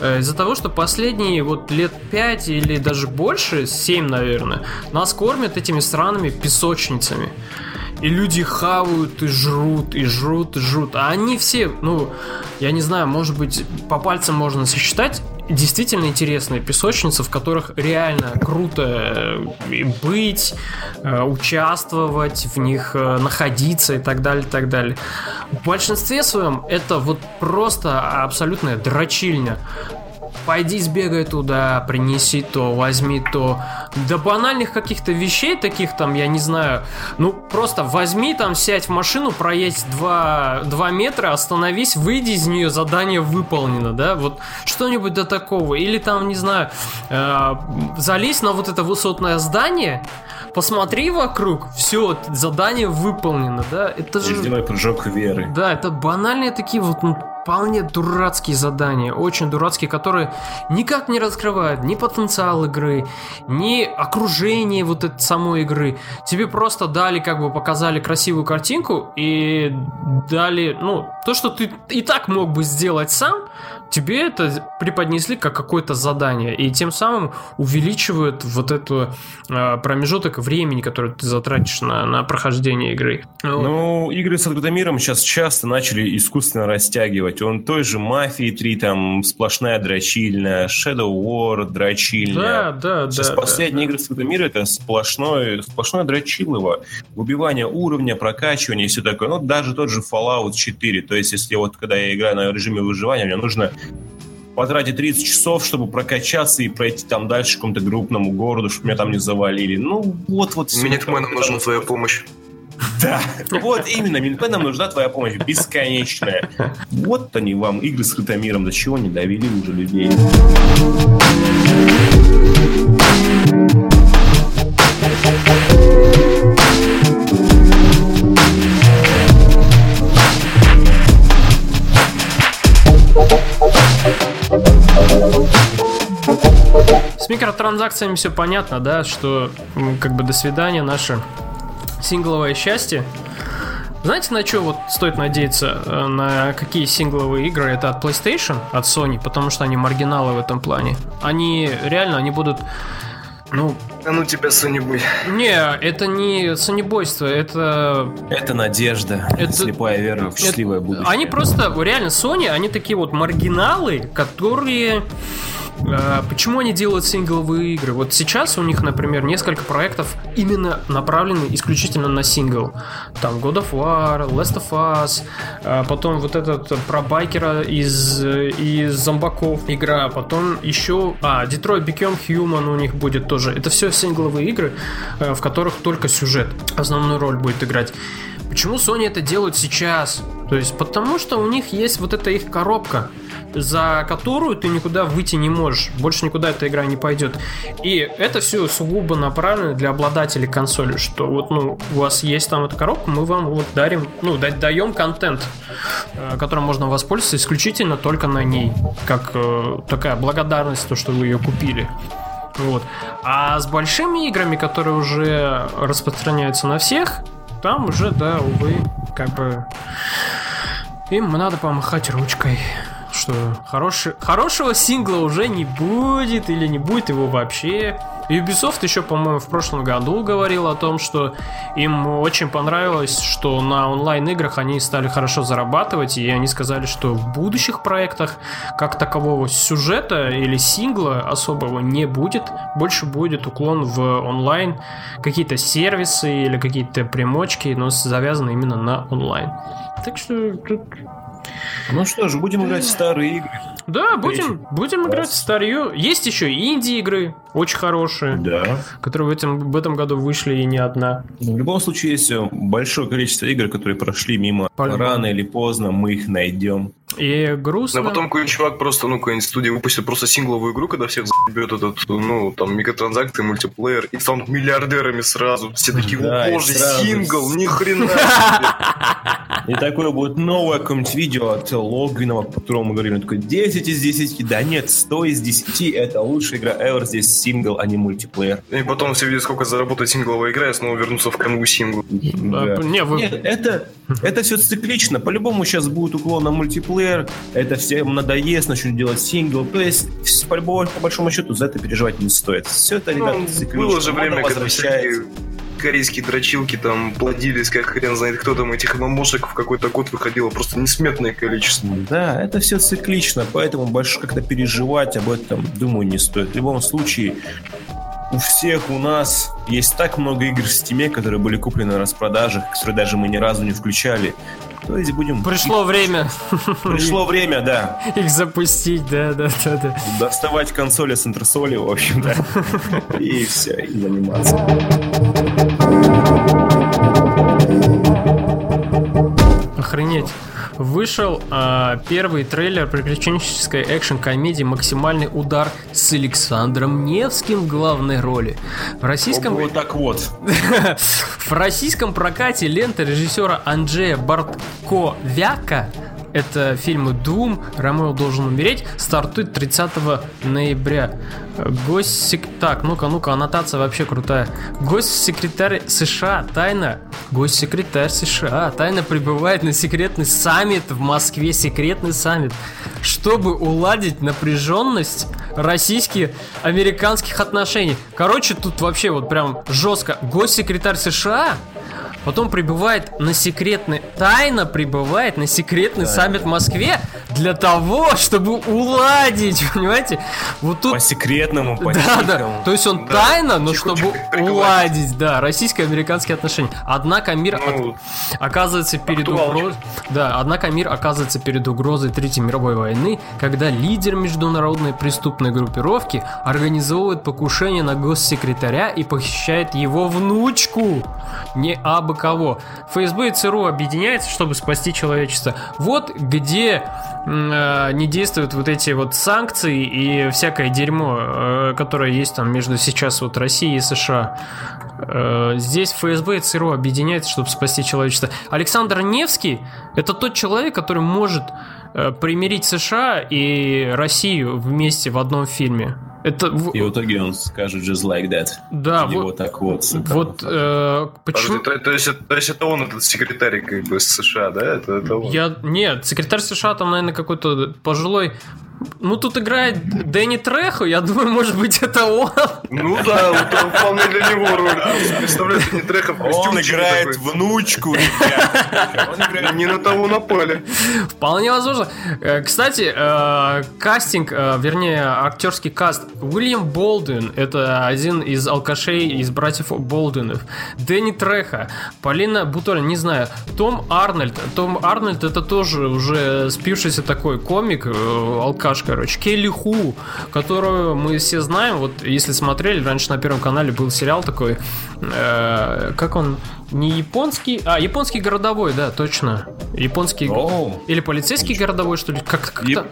Э, из-за того, что последние вот лет 5 или даже больше, 7, наверное, нас кормят этими странными песочницами. И люди хавают и жрут, и жрут, и жрут. А они все, ну, я не знаю, может быть, по пальцам можно сосчитать, действительно интересные песочницы, в которых реально круто э, быть, э, участвовать, в них э, находиться и так далее, и так далее. В большинстве своем это вот просто абсолютная дрочильня пойди сбегай туда, принеси то, возьми то. До банальных каких-то вещей, таких там, я не знаю, ну просто возьми там, сядь в машину, проедь 2, 2 метра, остановись, выйди из нее, задание выполнено, да, вот что-нибудь до такого. Или там, не знаю, э, залезь на вот это высотное здание, посмотри вокруг, все, задание выполнено, да, это же... Ледяной прыжок веры. Да, это банальные такие вот ну, вполне дурацкие задания, очень дурацкие, которые никак не раскрывают ни потенциал игры, ни окружение вот этой самой игры. Тебе просто дали, как бы показали красивую картинку и дали, ну, то, что ты и так мог бы сделать сам, тебе это преподнесли как какое-то задание, и тем самым увеличивают вот эту э, промежуток времени, который ты затратишь на, на прохождение игры. Ну, игры с открытым миром сейчас часто начали искусственно растягивать. Он той же Мафии 3, там сплошная дрочильная, Shadow War дрочильная. Да, да, сейчас да. последние да. игры с открытым миром это сплошное, сплошное дрочилово. Убивание уровня, прокачивание и все такое. Ну, даже тот же Fallout 4. То есть, если вот когда я играю на режиме выживания, мне нужно потратить 30 часов, чтобы прокачаться и пройти там дальше к какому-то крупному городу, чтобы меня там не завалили. Ну, вот-вот. Минитменам нужна твоя помощь. Да, вот именно, Минитменам нужна твоя помощь, бесконечная. Вот они вам, игры с миром, до чего не довели уже людей. Микротранзакциями все понятно, да, что как бы до свидания наше сингловое счастье. Знаете, на что вот стоит надеяться? На какие сингловые игры? Это от PlayStation, от Sony, потому что они маргиналы в этом плане. Они реально, они будут ну, а ну тебя, Сонибой. Не, это не сонебойство, это... Это надежда, это слепая вера в счастливое это... будущее. Они просто, реально, Sony, они такие вот маргиналы, которые... Почему они делают сингловые игры? Вот сейчас у них, например, несколько проектов именно направлены исключительно на сингл. Там God of War, Last of Us, потом вот этот про байкера из, из зомбаков игра, потом еще... А, Detroit Become Human у них будет тоже. Это все сингловые игры, в которых только сюжет основную роль будет играть. Почему Sony это делают сейчас? То есть потому что у них есть вот эта их коробка, за которую ты никуда выйти не можешь. Больше никуда эта игра не пойдет. И это все сугубо направлено для обладателей консоли, что вот, ну, у вас есть там эта коробка, мы вам вот дарим, ну, даем контент, которым можно воспользоваться исключительно только на ней, как э, такая благодарность, то, что вы ее купили. Вот. А с большими играми, которые уже распространяются на всех, там уже, да, увы, как бы им надо помахать ручкой что хороший, хорошего сингла уже не будет или не будет его вообще. Ubisoft еще, по-моему, в прошлом году говорил о том, что им очень понравилось, что на онлайн-играх они стали хорошо зарабатывать, и они сказали, что в будущих проектах как такового сюжета или сингла особого не будет, больше будет уклон в онлайн, какие-то сервисы или какие-то примочки, но завязаны именно на онлайн. Так что тут ну что ж, будем играть в старые игры. Да, будем, будем играть в старье. Есть еще и инди-игры, очень хорошие, да. которые в этом, в этом году вышли и не одна. В любом случае, есть большое количество игр, которые прошли мимо. По-любому. Рано или поздно мы их найдем. И грустно. А потом какой-нибудь чувак просто, ну, какая-нибудь студия выпустит просто сингловую игру, когда всех заебет этот, ну, там, микротранзакции, мультиплеер, и станут миллиардерами сразу. Все такие, Да, о боже, сразу. сингл, ни хрена. И такое будет новое какое-нибудь видео от Логвинова, по которому мы говорили, он такой 10 из 10, да нет, 100 из 10, это лучшая игра ever, здесь сингл, а не мультиплеер. И потом все видят, сколько заработает сингловая игра, и снова вернутся в канву сингл. Да. Не, вы... Нет, это, это все циклично. По-любому сейчас будет уклон на мультиплеер. Это всем надоест, начнут делать сингл. То есть, по, по большому счету, за это переживать не стоит. Все это, ребята, Ну, циклично. было же время, когда возвращается. Корейские дрочилки там плодились, как хрен знает кто там, этих мамошек в какой-то год выходило, просто несметное количество. Да, это все циклично, поэтому больше как-то переживать об этом, думаю, не стоит. В любом случае, у всех у нас есть так много игр в Стиме, которые были куплены на распродажах, которые даже мы ни разу не включали. То есть будем... Пришло время Пришло время, да, их запустить, да, да, да, да. доставать консоли с антресоли, в общем-то, и все, и заниматься. Охренеть. Вышел а, первый трейлер приключенческой экшн-комедии «Максимальный удар» с Александром Невским в главной роли. В российском... Вот так вот. В российском прокате лента режиссера Анджея Бартковяка это фильмы Doom, Ромео должен умереть, стартует 30 ноября. Госсек... Так, ну-ка, ну-ка, аннотация вообще крутая. Госсекретарь США тайно... Госсекретарь США тайно прибывает на секретный саммит в Москве. Секретный саммит. Чтобы уладить напряженность российско-американских отношений. Короче, тут вообще вот прям жестко. Госсекретарь США потом прибывает на секретный, тайно прибывает на секретный да. саммит в Москве для того, чтобы уладить, понимаете? Вот тут... По секретному, по Да, да, то есть он да. тайно, но чтобы уладить, да, российско-американские отношения. Однако мир ну, от... оказывается перед угрозой... Да, однако мир оказывается перед угрозой Третьей мировой войны, когда лидер международной преступной группировки организовывает покушение на госсекретаря и похищает его внучку. Не об бы кого. ФСБ и ЦРУ объединяются, чтобы спасти человечество. Вот где э, не действуют вот эти вот санкции и всякое дерьмо, э, которое есть там между сейчас вот Россией и США. Э, здесь ФСБ и ЦРУ объединяются, чтобы спасти человечество. Александр Невский это тот человек, который может э, примирить США и Россию вместе в одном фильме. Это... И в итоге он скажет just like that. Да, Или вот, так вот. Вот э, почему... То, то, есть, то есть это он, этот секретарь как бы США, да? Это, это он. Я... Нет, секретарь США там, наверное, какой-то пожилой ну, тут играет Дэнни Трехо, я думаю, может быть, это он. Ну да, это вполне для него роль. Представляю, Дэнни Трехо Он играет внучку, ребят. Не на того напали. Вполне возможно. Э, кстати, э, кастинг, э, вернее, актерский каст. Уильям Болден, это один из алкашей из братьев Болденов. Дэнни Трехо, Полина Бутолин, не знаю. Том Арнольд. Том Арнольд это тоже уже спившийся такой комик, алкаш Каш, короче. Келли Ху, которую мы все знаем. Вот если смотрели, раньше на Первом канале был сериал такой, э, как он, не японский, а японский городовой, да, точно. Японский oh. или полицейский Ничего. городовой, что ли? Как, как-то, Яп...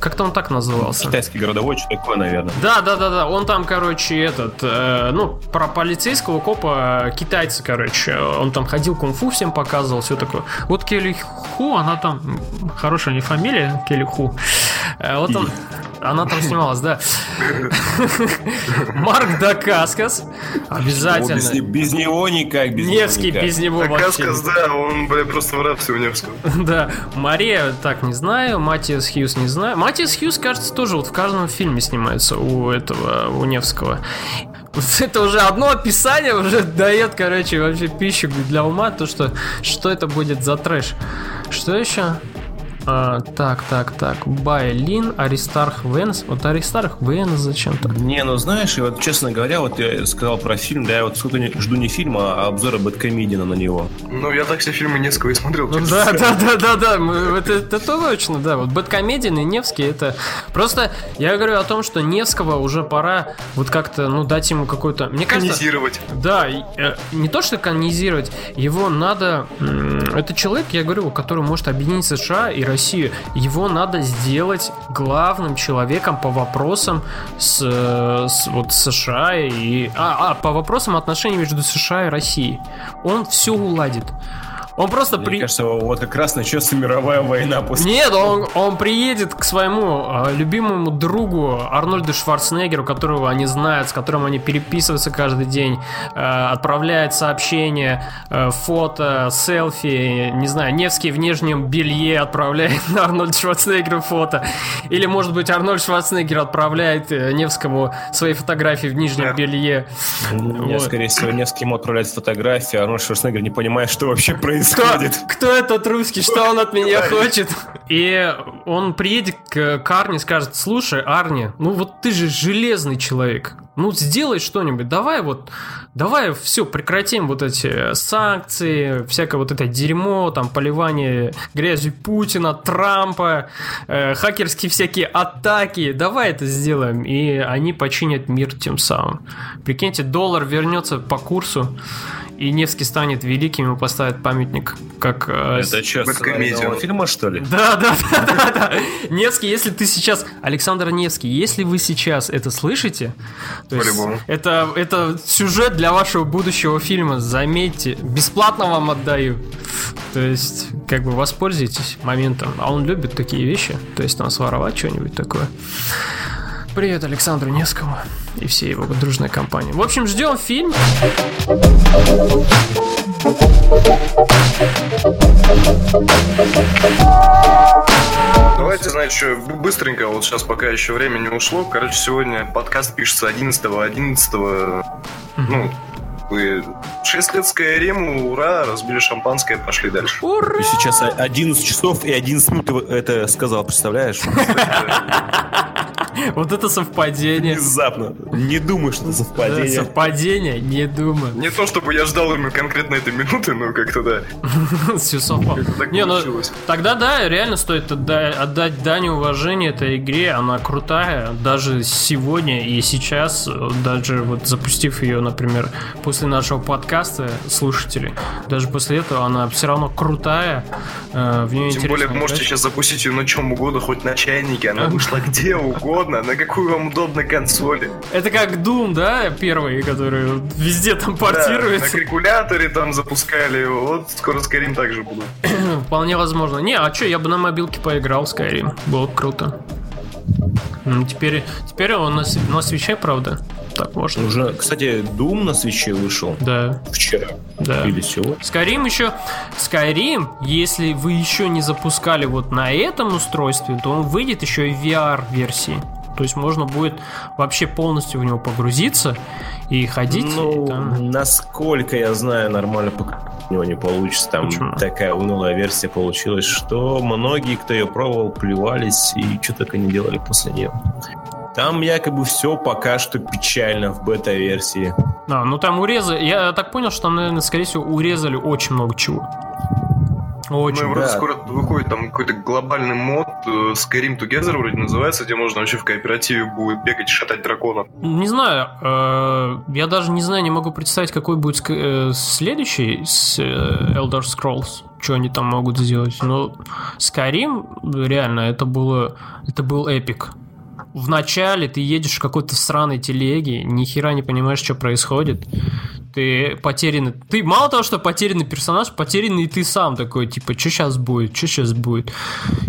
как-то он так назывался. Китайский городовой, что такое, наверное. Да, да, да, да. Он там, короче, этот, э, ну, про полицейского копа китайца, короче. Он там ходил кунг-фу всем показывал, все такое. Вот Келли Ху, она там хорошая не фамилия, Келли Ху. Э, вот он, она там снималась, да. Марк Дакаскас. Обязательно. Без, без него никак. Без Невский него никак. без него Дакаскас, да, он, бля, просто в рабстве у Невского. да. Мария, так, не знаю. Матиас Хьюз не знаю. Матиас Хьюз, кажется, тоже вот в каждом фильме снимается у этого, у Невского. Это уже одно описание уже дает, короче, вообще пищу для ума, то, что что это будет за трэш. Что еще? А, так, так, так. Байлин, Аристарх Венс. Вот Аристарх Венс зачем-то. Не, ну знаешь, вот честно говоря, вот я сказал про фильм, да, я вот сколько жду не фильма, а обзора Бэткомедина на него. Ну, я так все фильмы Невского и смотрел. Ну, да, да, да, да, да, это, это точно, да. Вот Бэткомедин и Невский, это... Просто я говорю о том, что Невского уже пора вот как-то, ну, дать ему какой-то... Мне кажется... Канизировать. Да, э, не то, что канизировать, его надо... Это человек, я говорю, который может объединить США и Россию. Его надо сделать главным человеком по вопросам с, с вот США и... А, а, по вопросам отношений между США и Россией. Он все уладит. Он просто Мне при... кажется, вот как раз начнется мировая война после. Нет, он, он приедет к своему э, любимому другу Арнольду Шварценеггеру, которого они знают, с которым они переписываются каждый день, э, отправляет сообщения, э, фото, селфи, не знаю, Невский в нижнем белье отправляет на Арнольда Шварценеггера фото. Или, может быть, Арнольд Шварценеггер отправляет э, Невскому свои фотографии в нижнем белье. Нет, вот. скорее всего, Невский ему отправляет фотографии, а Арнольд Шварценеггер не понимает, что вообще происходит происходит? Кто, кто этот русский, что он от меня хочет? И он приедет к Арни и скажет, слушай, Арни, ну вот ты же железный человек, ну сделай что-нибудь, давай вот, давай все, прекратим вот эти санкции, всякое вот это дерьмо, там поливание грязью Путина, Трампа, э, хакерские всякие атаки, давай это сделаем, и они починят мир тем самым. Прикиньте, доллар вернется по курсу, и Невский станет великим, ему поставят памятник, как... Э, Это что, комедия фильма, что ли? Да, да, да, да, да. Невский, если ты сейчас... Александр Невский, если вы сейчас это слышите, то есть это, это сюжет для вашего будущего фильма, заметьте, бесплатно вам отдаю. То есть, как бы воспользуйтесь моментом. А он любит такие вещи, то есть там своровать что-нибудь такое. Привет Александру Невскому и всей его дружной компании. В общем, ждем фильм. Давайте, знаете, что, быстренько, вот сейчас пока еще время не ушло. Короче, сегодня подкаст пишется 11 11 ну, вы 6 лет Скайриму, ура, разбили шампанское, пошли дальше. Ура! И сейчас 11 часов и 11 минут это сказал, представляешь? Вот это совпадение. Внезапно. Не думаю, что это совпадение. Совпадение? Не думаю. Не то, чтобы я ждал именно конкретно этой минуты, но как-то да. Все совпало. Не, ну тогда да, реально стоит отдать дань уважения этой игре. Она крутая. Даже сегодня и сейчас, даже вот запустив ее, например, после нашего подкаста, слушатели, даже после этого она все равно крутая. Э, в нее Тем более, вы можете сейчас запустить ее на чем угодно, хоть на чайнике. Она вышла где угодно угодно, на какую вам удобно консоли. Это как Doom, да, первый, который везде там портируется. Да, на калькуляторе там запускали его. Вот скоро Skyrim также будут. Вполне возможно. Не, а что, я бы на мобилке поиграл в Skyrim. Было бы круто. Теперь, теперь он на, на свече, правда? Так можно. Уже, кстати, Doom на свече вышел. Да. Вчера. Да. Или сегодня. Skyrim еще... Skyrim, если вы еще не запускали вот на этом устройстве, то он выйдет еще и в VR-версии. То есть можно будет вообще полностью в него погрузиться и ходить. Ну, и там... насколько я знаю, нормально у него не получится. Там Почему? такая унылая версия получилась, что многие, кто ее пробовал, плевались и что только не делали после нее. Там якобы все пока что печально в бета-версии. А, ну там урезали. Я так понял, что там, наверное, скорее всего, урезали очень много чего. Очень, ну, да. скоро выходит там какой-то глобальный мод э, Skyrim Together вроде называется, где можно вообще в кооперативе будет бегать и шатать дракона. Не знаю, э, я даже не знаю, не могу представить, какой будет э, следующий с Elder Scrolls, что они там могут сделать. Но Skyrim, реально, это было, это был эпик в начале ты едешь в какой-то сраной телеге, ни хера не понимаешь, что происходит. Ты потерянный. Ты мало того, что потерянный персонаж, потерянный и ты сам такой, типа, что сейчас будет, что сейчас будет.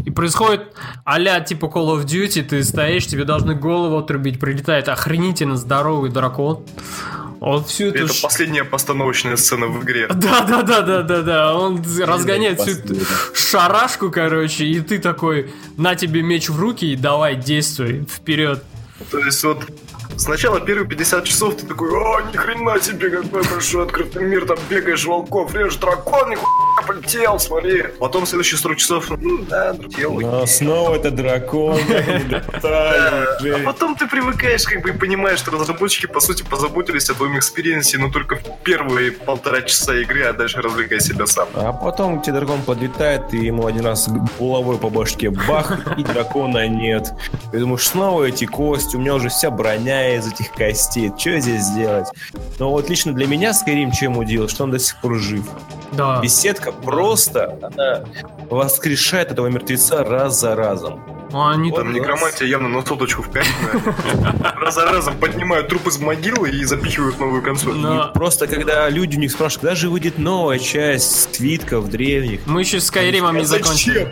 И происходит а типа Call of Duty, ты стоишь, тебе должны голову отрубить, прилетает охренительно здоровый дракон. Он всю эту... Это ш... последняя постановочная сцена в игре. Да, да, да, да, да, да. Он разгоняет всю эту шарашку, короче, и ты такой, на тебе меч в руки и давай, действуй, вперед. То есть вот Сначала первые 50 часов ты такой, о, ни хрена себе, какой большой открытый мир, там бегаешь волков, режешь дракон, нихуя полетел, смотри. Потом следующие 40 часов, ну, да, полетел. Но снова это дракон, А потом ты привыкаешь, как бы, и понимаешь, что разработчики, по сути, позаботились о твоем experience е, но только в первые полтора часа игры, а дальше развлекай себя сам. А потом тебе дракон подлетает, и ему один раз булавой по башке бах, и дракона нет. Ты думаешь, снова эти кости, у меня уже вся броня из этих костей. Что здесь сделать? Но вот лично для меня Skyrim чем удивил, что он до сих пор жив. Да. Беседка просто, она воскрешает этого мертвеца раз за разом. Ну, они Там некромантия явно на соточку в Раз за разом поднимают труп из могилы и запихивают новую консоль. Но... Просто когда люди у них спрашивают, когда же выйдет новая часть свитков древних. Мы еще с Скайримом не закончили.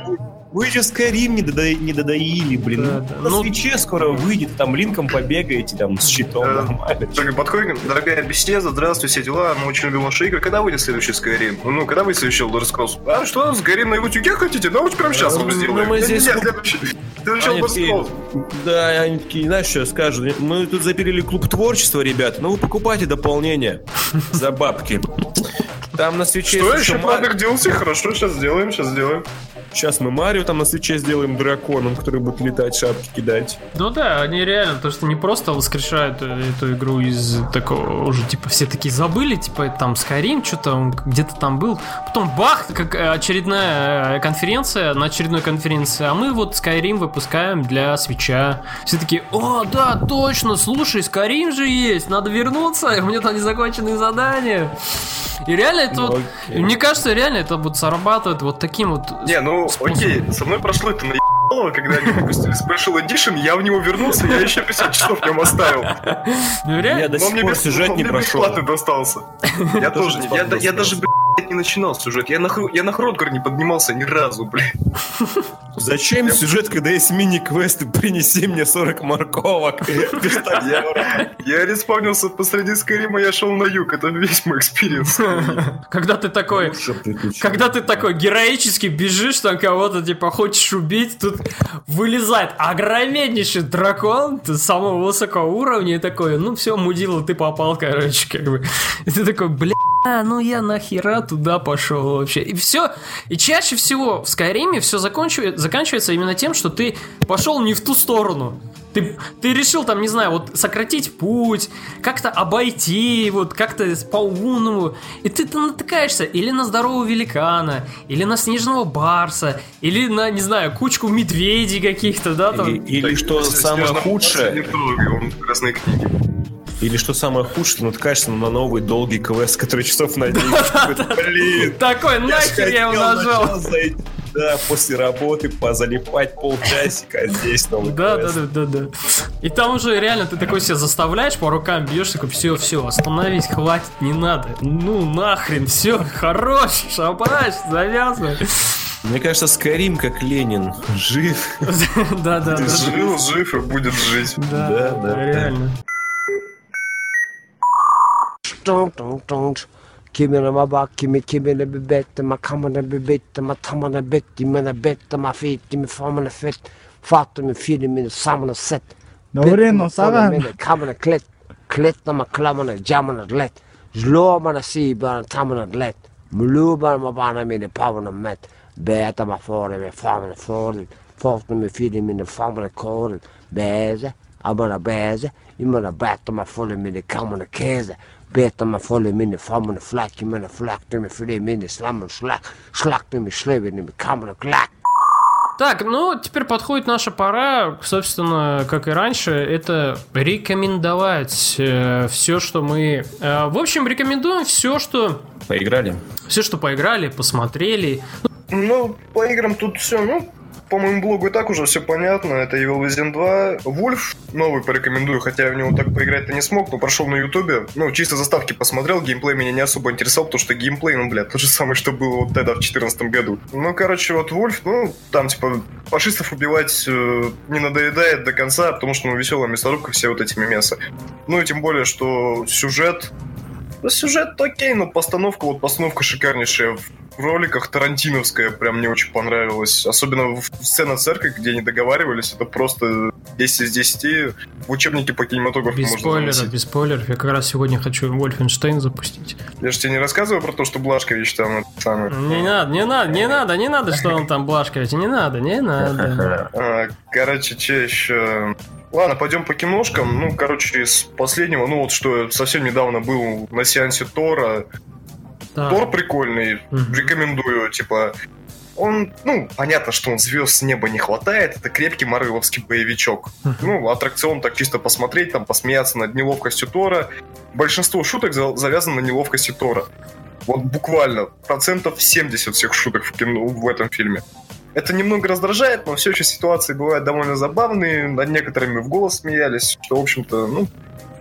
Вы же Skyrim не, додо... не додоили, блин. Да, да. На ну... свече скоро выйдет, там линком побегаете, там, с щитом да. нормально. Так, подходим, дорогая беседа, здравствуй, все дела, мы очень любим ваши игры. Когда выйдет следующий Skyrim? Ну, когда выйдет следующий Elder Scrolls? А что, Skyrim на утюге хотите? Ну, вот прямо сейчас ну, сделаем. Ну, мы здесь... следующий. Да, они такие, знаешь, что скажут? Мы тут запилили клуб творчества, ребят. Ну, вы покупайте дополнение за бабки. Там на свече... Что еще платных DLC? Хорошо, сейчас сделаем, сейчас сделаем. Сейчас мы Марио там на свече сделаем драконом, который будет летать, шапки кидать. Ну да, они реально, то что не просто воскрешают э, эту игру из такого, уже типа все такие забыли, типа там Skyrim, что-то он где-то там был. Потом бах, как очередная э, конференция, на очередной конференции, а мы вот Skyrim выпускаем для свеча. Все такие, о, да, точно, слушай, Skyrim же есть, надо вернуться, у меня там незаконченные задания. И реально это ну, вот, окей. мне кажется, реально это вот срабатывает вот таким вот Не, ну окей, со мной прошло это на когда они выпустили Special Edition, я в него вернулся, я еще 50 часов в нем оставил. Ну реально? Я до сих пор сюжет не прошел. бесплатно достался. Я тоже, я даже, блядь, не начинал сюжет. Я на, я на Хродгар не поднимался ни разу, блядь. Зачем сюжет, когда есть мини-квесты «Принеси мне 40 морковок»? Я респавнился посреди Скайрима, я шел на юг. Это весь мой experience. Когда ты такой... Когда ты такой героически бежишь, там кого-то типа хочешь убить, тут вылезает огромнейший дракон самого высокого уровня и такой, ну все, мудила, ты попал, короче, как бы. И ты такой, бля, ну я нахера туда пошел вообще. И все. И чаще всего в Скайриме все заканчивается именно тем, что ты пошел не в ту сторону. Ты, ты решил там, не знаю, вот сократить путь, как-то обойти, вот как-то по-умному. И ты, ты натыкаешься или на здорового великана, или на снежного барса, или на, не знаю, кучку медведей каких-то, да, там. Или, или что самое худшее... Или что самое худшее, ты натыкаешься на новый долгий квест, который часов на 10. Блин. Такой, нахер я его нажал. Да, после работы позалипать полчасика, а здесь новый да, да, да, да, да. И там уже реально ты такой себя заставляешь, по рукам бьешь, такой, все, все, остановись, хватит, не надо. Ну нахрен, все, хорош, шабаш, завязывай. Мне кажется, Скарим как Ленин. Жив. Да, да. Жил, жив и будет жить. Да, да, реально. don't, don't, don't. Kimmy and my back, Kimmy, Kimmy and be bet, my common and be bet, bet, him and bet, my feet, him from and fit, fat and feed him in the set. Nobody knows that. Come and a clit, clit, I'm a clam and a let. Slow man a sea, but I'm thumb let. Muluba and my banner made a power and a met. Bet, I'm a four and a farm and a four, fat and feed him in the farm and a cold, bears, I'm on a me the. Beta ma folle minne famene flakje minne flakte me фле minne сламен шлак, шлакте me шлевене me клак. Так, ну, теперь подходит наша пора, собственно, как и раньше, это рекомендовать э, все, что мы... Э, в общем, рекомендуем все, что... Поиграли. Все, что поиграли, посмотрели. Ну, по играм тут все, ну, по моему блогу и так уже все понятно. Это Evil Within 2. Вульф новый порекомендую, хотя я в него так поиграть-то не смог, но прошел на ютубе. Ну, чисто заставки посмотрел, геймплей меня не особо интересовал, потому что геймплей, ну, блядь, тот же самый, что было вот тогда в 2014 году. Ну, короче, вот Вульф, ну, там, типа, фашистов убивать э, не надоедает до конца, потому что, ну, веселая мясорубка, все вот эти мемесы. Ну, и тем более, что сюжет ну, сюжет окей, но постановка, вот постановка шикарнейшая в роликах Тарантиновская прям мне очень понравилась. Особенно в сцена церкви, где они договаривались, это просто 10 из 10 в учебнике по кинематографу без можно спойлеров, заносить. Без спойлеров, я как раз сегодня хочу Вольфенштейн запустить. Я же тебе не рассказываю про то, что Блашкович там самый... Не надо, не надо, не надо, не надо, что он там Блашкович, не надо, не надо. А, короче, что еще? Ладно, пойдем по киношкам. Ну, короче, из последнего, ну вот что совсем недавно был на сеансе Тора, да. Тор прикольный, угу. рекомендую, типа. Он, ну, понятно, что он звезд с неба не хватает, это крепкий марвеловский боевичок. Uh-huh. Ну, аттракцион так чисто посмотреть, там, посмеяться над неловкостью Тора. Большинство шуток завязано на неловкости Тора. Вот буквально процентов 70 всех шуток в, кино, в этом фильме. Это немного раздражает, но все еще ситуации бывают довольно забавные, над некоторыми в голос смеялись, что, в общем-то, ну,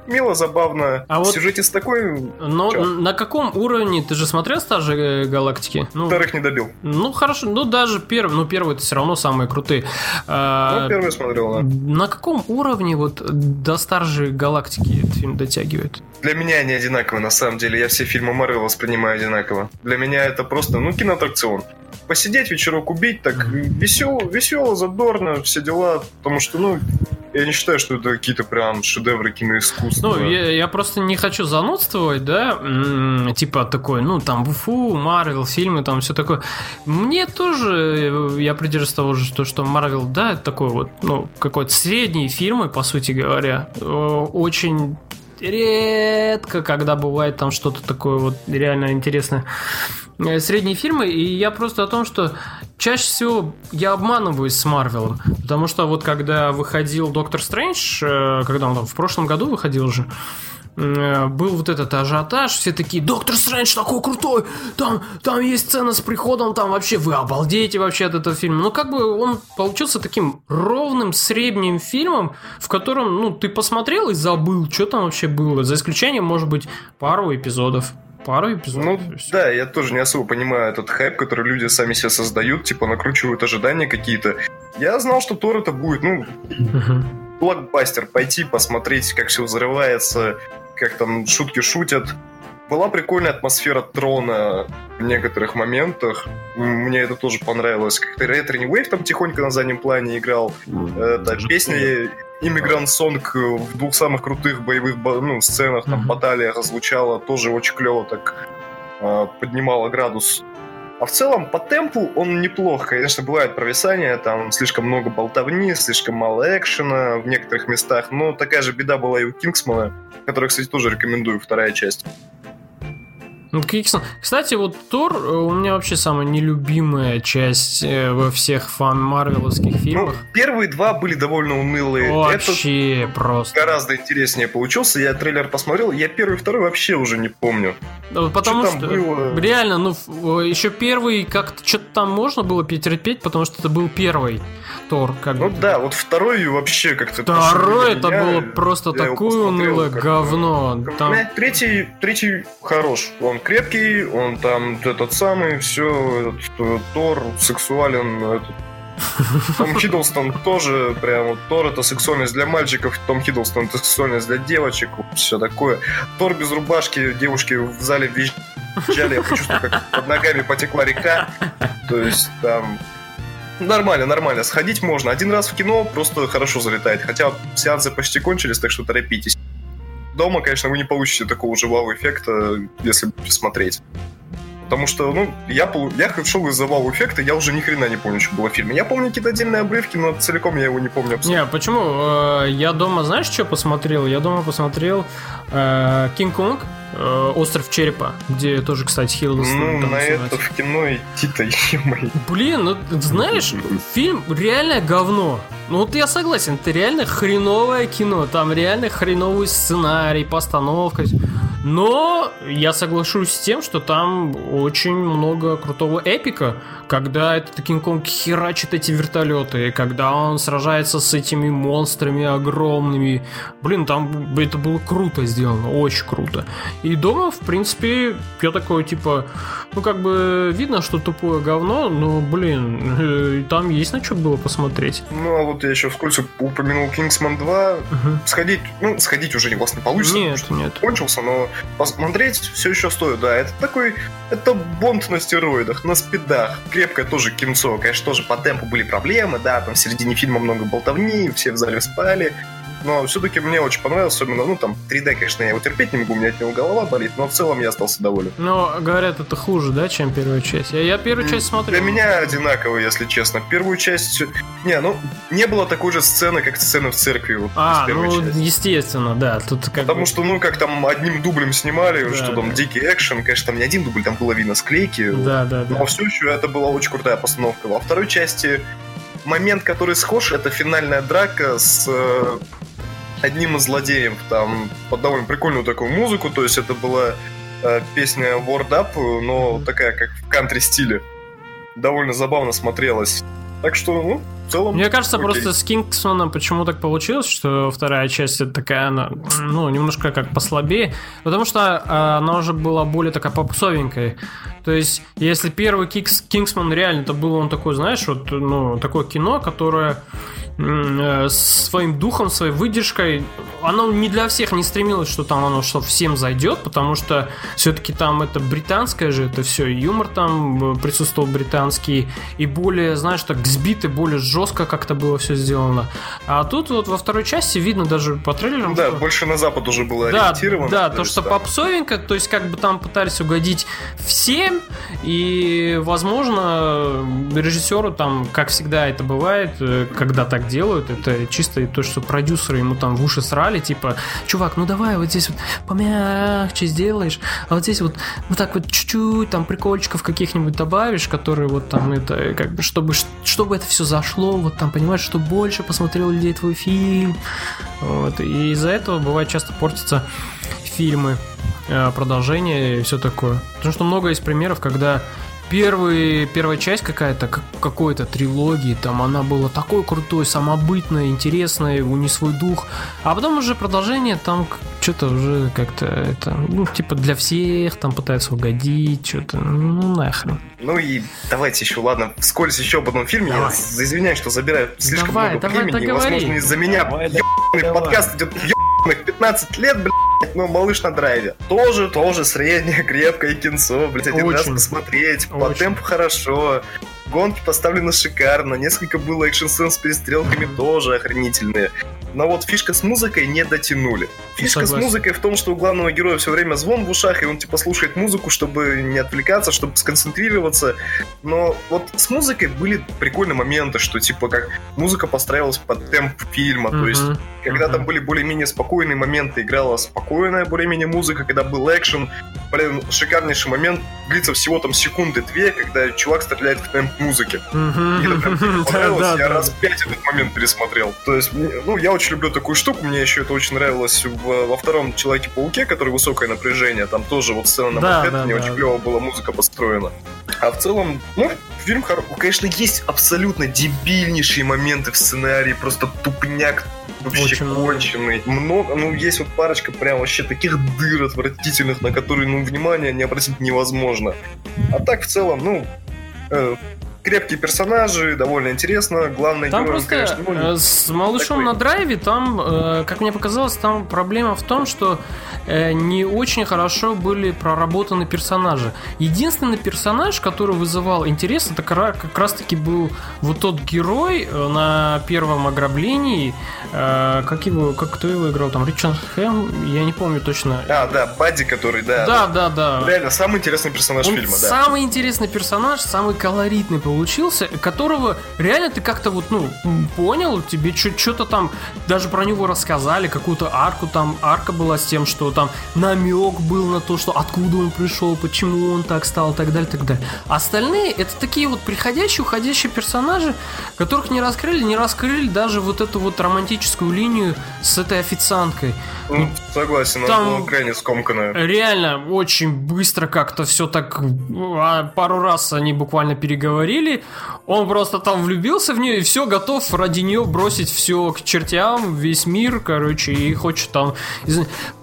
мило, забавно. А вот сюжете с такой... Но Чё? на каком уровне? Ты же смотрел Стажи Галактики? Ну, Вторых не добил. Ну, хорошо. Ну, даже первый. Ну, первый это все равно самые крутые. А, ну, первый смотрел, да. На каком уровне вот до Старжи Галактики этот фильм дотягивает? Для меня они одинаковые, на самом деле. Я все фильмы Марвел воспринимаю одинаково. Для меня это просто, ну, киноаттракцион посидеть, вечерок убить, так весело, весело, задорно, все дела, потому что, ну, я не считаю, что это какие-то прям шедевры киноискусства. Ну, я, я просто не хочу занудствовать, да, типа такой, ну, там, Буфу, Марвел, фильмы, там все такое. Мне тоже, я придерживаюсь того же, что, Марвел, да, это такой вот, ну, какой-то средний фильмы, по сути говоря. Э, очень редко, когда бывает там что-то такое вот реально интересное. Э, средние фильмы, и я просто о том, что чаще всего я обманываюсь с Марвелом, потому что вот когда выходил Доктор Стрэндж, э, когда он там в прошлом году выходил же, был вот этот ажиотаж, все такие, Доктор Стрэндж такой крутой, там, там есть сцена с приходом, там вообще вы обалдеете вообще от этого фильма. Ну, как бы он получился таким ровным, средним фильмом, в котором, ну, ты посмотрел и забыл, что там вообще было, за исключением, может быть, пару эпизодов пару эпизодов. Ну, да, я тоже не особо понимаю этот хайп, который люди сами себе создают, типа накручивают ожидания какие-то. Я знал, что Тор это будет, ну, блокбастер, пойти посмотреть, как все взрывается, как там шутки шутят. Была прикольная атмосфера трона в некоторых моментах. Мне это тоже понравилось. Как-то Ретро Wave там тихонько на заднем плане играл. Песня Immigrant Song в двух самых крутых боевых ну, сценах, там, баталиях звучала, тоже очень клево так э, поднимала градус. А в целом, по темпу он неплох. Конечно, бывает провисание, там слишком много болтовни, слишком мало экшена в некоторых местах. Но такая же беда была и у Кингсмана, который, кстати, тоже рекомендую, вторая часть. Ну, Кстати, вот Тор э, у меня вообще самая нелюбимая часть э, во всех фан-марвеловских ну, фильмах. Ну, первые два были довольно унылые. Вообще Этот просто. Гораздо интереснее получился. Я трейлер посмотрел, я первый и второй вообще уже не помню. Потому что, что было... реально, ну, еще первый как-то что-то там можно было перетерпеть, потому что это был первый. Тор. Как ну да, вот второй вообще как-то... Второй это меня, было просто такое унылое говно. Там... Третий, третий хорош. Он крепкий, он там этот самый, все, этот, э, Тор сексуален, этот, том Хиддлстон тоже прям вот Тор это сексуальность для мальчиков, Том Хиддлстон это сексуальность для девочек, все такое. Тор без рубашки, девушки в зале визжали, я почувствовал, как под ногами потекла река. То есть там Нормально, нормально. Сходить можно. Один раз в кино просто хорошо залетает. Хотя сеансы почти кончились, так что торопитесь. Дома, конечно, вы не получите такого же вау-эффекта, если смотреть. Потому что, ну, я, я шел из-за вау-эффекта, я уже ни хрена не помню, что было в фильме. Я помню какие-то отдельные обрывки, но целиком я его не помню абсолютно. Не, почему? Э, я дома, знаешь, что посмотрел? Я дома посмотрел Кинг-Конг, э, Э, Остров черепа, где тоже, кстати, Хиддлстон. Ну, на это в кино идти-то Блин, ну знаешь, фильм реально говно. Ну вот я согласен, это реально хреновое кино. Там реально хреновый сценарий, постановка. Но я соглашусь с тем, что там очень много крутого эпика, когда этот Кинг-Конг херачит эти вертолеты, когда он сражается с этими монстрами огромными. Блин, там это было круто сделано, очень круто. И дома, в принципе, я такой, типа, ну, как бы видно, что тупое говно, но, блин, э, там есть на что было посмотреть. Ну, а вот я еще вскользь упомянул Kingsman 2. Угу. Сходить, ну, сходить уже у вас не получится, нет, что нет. кончился, но посмотреть все еще стоит, да. Это такой, это бонд на стероидах, на спидах. Крепкое тоже кинцо, конечно, тоже по темпу были проблемы, да, там в середине фильма много болтовни, все в зале спали но все-таки мне очень понравилось, особенно, ну, там, 3D, конечно, я его терпеть не могу, у меня от него голова болит, но в целом я остался доволен. Но, говорят, это хуже, да, чем первая часть? Я, я первую часть смотрел. Для меня одинаково, если честно. Первую часть... Не, ну, не было такой же сцены, как сцены в церкви. Вот, а, ну, части. естественно, да. Тут как Потому бы... что, ну, как там одним дублем снимали, да, что там да. дикий экшен, конечно, там не один дубль, там было видно склейки. Да, да, да. Но все еще это была очень крутая постановка. Во второй части момент, который схож, это финальная драка с э, одним из злодеев там под довольно прикольную такую музыку, то есть это была э, песня Word Up, но такая как в кантри стиле. Довольно забавно смотрелась. Так что, ну, в целом... Мне кажется, окей. просто с Кингсоном почему так получилось, что вторая часть это такая, она, ну, немножко как послабее, потому что э, она уже была более такая попсовенькая. То есть, если первый Кингс, Кингсман реально это был он такой, знаешь, вот, ну, такое кино, которое своим духом, своей выдержкой. Оно не для всех не стремилось, что там оно что всем зайдет, потому что все-таки там это британское же, это все, юмор там э, присутствовал британский, и более, знаешь, так сбито, более жестко как-то было все сделано. А тут вот во второй части видно даже по трейлерам, Да, что... больше на запад уже было Да, ориентировано. да, то, что там- попсовенько, то есть как бы там пытались угодить всем, и, возможно, режиссеру там, как всегда это бывает, э, когда так делают, это чисто то, что продюсеры ему там в уши срали, типа, чувак, ну давай вот здесь вот помягче сделаешь, а вот здесь вот вот так вот чуть-чуть там прикольчиков каких-нибудь добавишь, которые вот там это, как бы, чтобы, чтобы это все зашло, вот там, понимаешь, что больше посмотрел людей твой фильм, вот, и из-за этого бывает часто портятся фильмы, э, продолжение и все такое. Потому что много есть примеров, когда первый, первая часть какая-то, как- какой-то трилогии, там она была такой крутой, самобытной, интересной, у нее свой дух, а потом уже продолжение там что-то уже как-то это, ну, типа для всех, там пытаются угодить, что-то, ну, нахрен. Ну и давайте еще, ладно, вскользь еще об одном фильме. Давай. Я извиняюсь, что забираю слишком Давай, много давай, времени. договори. Возможно, из-за меня Давай, подкаст идет ебаных 15 лет, блядь, но малыш на драйве. Тоже, тоже среднее, крепкое кинцо, блядь, один раз Очень. посмотреть, по Очень. темпу хорошо. Гонки поставлены шикарно, несколько было экшн-сцен с перестрелками тоже охренительные. Но вот фишка с музыкой не дотянули. Фишка Согласен. с музыкой в том, что у главного героя все время звон в ушах, и он типа слушает музыку, чтобы не отвлекаться, чтобы сконцентрироваться. Но вот с музыкой были прикольные моменты, что типа как музыка постраивалась под темп фильма, то есть когда Мгм. там были более-менее спокойные моменты, играла спокойная более-менее музыка, когда был экшен, блин, шикарнейший момент, длится всего там секунды-две, когда чувак стреляет в темп музыки. Мне это прям понравилось, я раз пять этот момент пересмотрел. То есть, ну, я очень люблю такую штуку, мне еще это очень нравилось во втором Человеке-пауке, который высокое напряжение, там тоже вот сцена на Манхэттене, мне очень клево была музыка построена. А в целом, ну, фильм хороший. Конечно, есть абсолютно дебильнейшие моменты в сценарии, просто тупняк вообще Очень конченый. Много, ну, есть вот парочка прям вообще таких дыр отвратительных, на которые, ну, внимания не обратить невозможно. А так, в целом, ну, э, крепкие персонажи, довольно интересно. Главный Там герой, просто конечно, ну, э, с малышом такой. на драйве, там, э, как мне показалось, там проблема в том, что э, не очень хорошо были проработаны персонажи. Единственный персонаж, который вызывал интерес, это как раз-таки был вот тот герой на первом ограблении. как его, как кто его играл там, Ричард Хэм, я не помню точно. А, да, Бадди, который, да. Да, да, да. Реально, самый интересный персонаж Он фильма, да. самый интересный персонаж, самый колоритный получился, которого реально ты как-то вот, ну, понял, тебе что-то там, даже про него рассказали, какую-то арку там, арка была с тем, что там намек был на то, что откуда он пришел, почему он так стал, и так далее, и так далее. Остальные это такие вот приходящие, уходящие персонажи, которых не раскрыли, не раскрыли даже вот эту вот романтическую линию с этой официанткой. Ну, согласен, там- она была крайне скомканная. Реально, очень быстро как-то все так... а, Пару раз они буквально переговорили. Он просто там влюбился в нее и все, готов ради нее бросить все к чертям, весь мир, короче, и хочет там...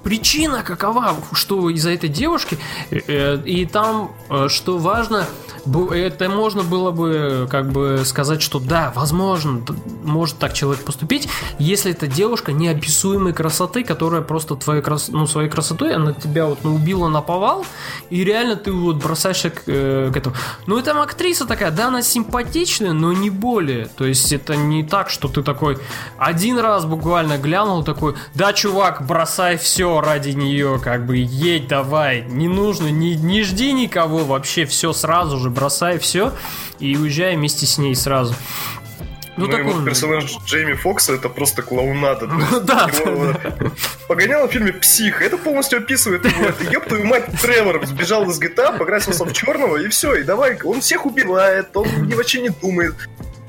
Причина какова, что из-за этой девушки, э, и там, э, что важно, это можно было бы как бы сказать, что да, возможно, может так человек поступить, если эта девушка неописуемой красоты, которая просто твоей, крас... ну, своей красотой, она тебя вот ну, убила на повал, и реально ты вот бросаешься к, э, к этому. Ну и там актриса такая, да, она симпатичная, но не более. То есть это не так, что ты такой один раз буквально глянул такой, да, чувак, бросай все ради нее, как бы едь давай, не нужно, не, не жди никого вообще, все сразу же, бросай все и уезжай вместе с ней сразу. Ну, такой вот он. персонаж Джейми Фокса это просто клоунада. Да, его Погонял в фильме «Псих». Это полностью описывает его. Ёб твою мать, Тревор сбежал из GTA, покрасился в черного, и все. И давай, он всех убивает, он вообще не думает.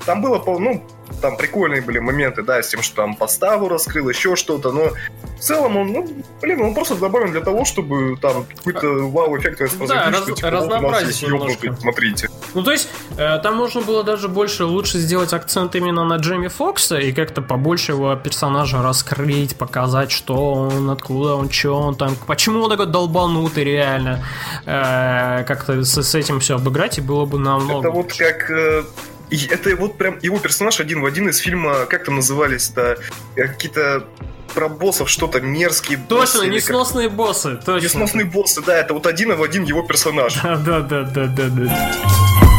Там было, пол- ну, там прикольные были моменты, да, с тем, что там поставу раскрыл, еще что-то, но в целом он, ну, блин, он просто добавлен для того, чтобы там какой-то вау-эффект воспроизводить, раз- что типа, вот разнообразить есть ёбнутый, смотрите. Ну, то есть, э, там можно было даже больше, лучше сделать акцент именно на Джейми Фокса и как-то побольше его персонажа раскрыть, показать, что он, откуда он, что он там, почему он такой долбанутый реально. Э, как-то с, с этим все обыграть, и было бы намного Это вот как э, И это вот прям его персонаж один в один из фильма, как там назывались-то, э, какие-то про боссов что-то мерзкие Точно, боссы, несносные как... боссы. Точно. Несносные боссы, да, это вот один в один его персонаж. Да, да, да, да, да, да.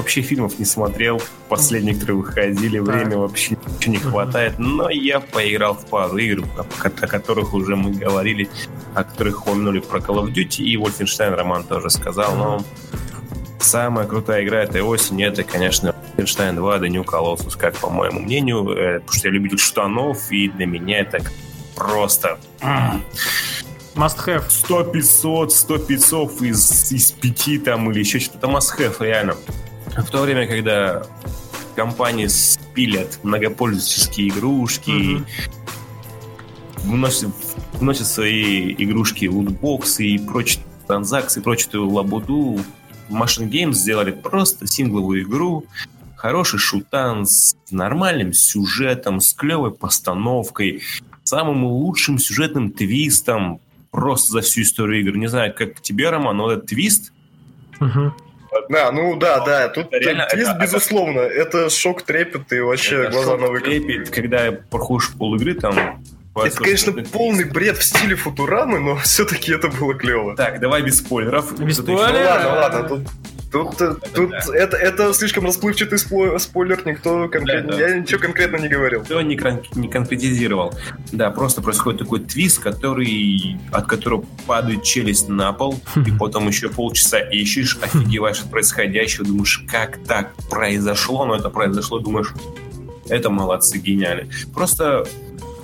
Вообще фильмов не смотрел. Последние, которые выходили, время вообще ничего не хватает. Но я поиграл в пару игр, о которых уже мы говорили, о которых упомянули про Call of Duty. И Wolfenstein Роман тоже сказал. Но самая крутая игра этой осени, это, конечно, Wolfenstein 2 The New Colossus, как по моему мнению. Э, потому что я любитель штанов, и для меня это просто... Must have. 100 500, 100 500 из, из 5 там или еще что-то must have, реально. В то время, когда компании спилят многопользовательские игрушки, mm-hmm. вносят, вносят свои игрушки лутбоксы и прочие транзакции, прочую лабуду, Machine Games сделали просто сингловую игру, хороший шутан с нормальным сюжетом, с клевой постановкой, самым лучшим сюжетным твистом просто за всю историю игр. Не знаю, как тебе, Роман, но этот твист, угу. Да, ну да, да. Тут это реально, твист, это, безусловно, это шок, трепет и вообще это глаза на выкат. трепет, когда проходишь пол игры, там это, конечно, полный бред в стиле Футурамы, но все-таки это было клево. Так, давай без спойлеров. Без спойлеров? Ну ладно, ладно, тут Тут, да, тут да. Это, это слишком расплывчатый спойлер, никто конкретно, да, да. я ничего конкретно не говорил. Никто не, кон, не конкретизировал. Да, просто происходит такой твист, который, от которого падает челюсть на пол, и потом еще полчаса ищешь, офигеваешь от происходящего, думаешь, как так произошло, но это произошло, думаешь, это молодцы, гениально. Просто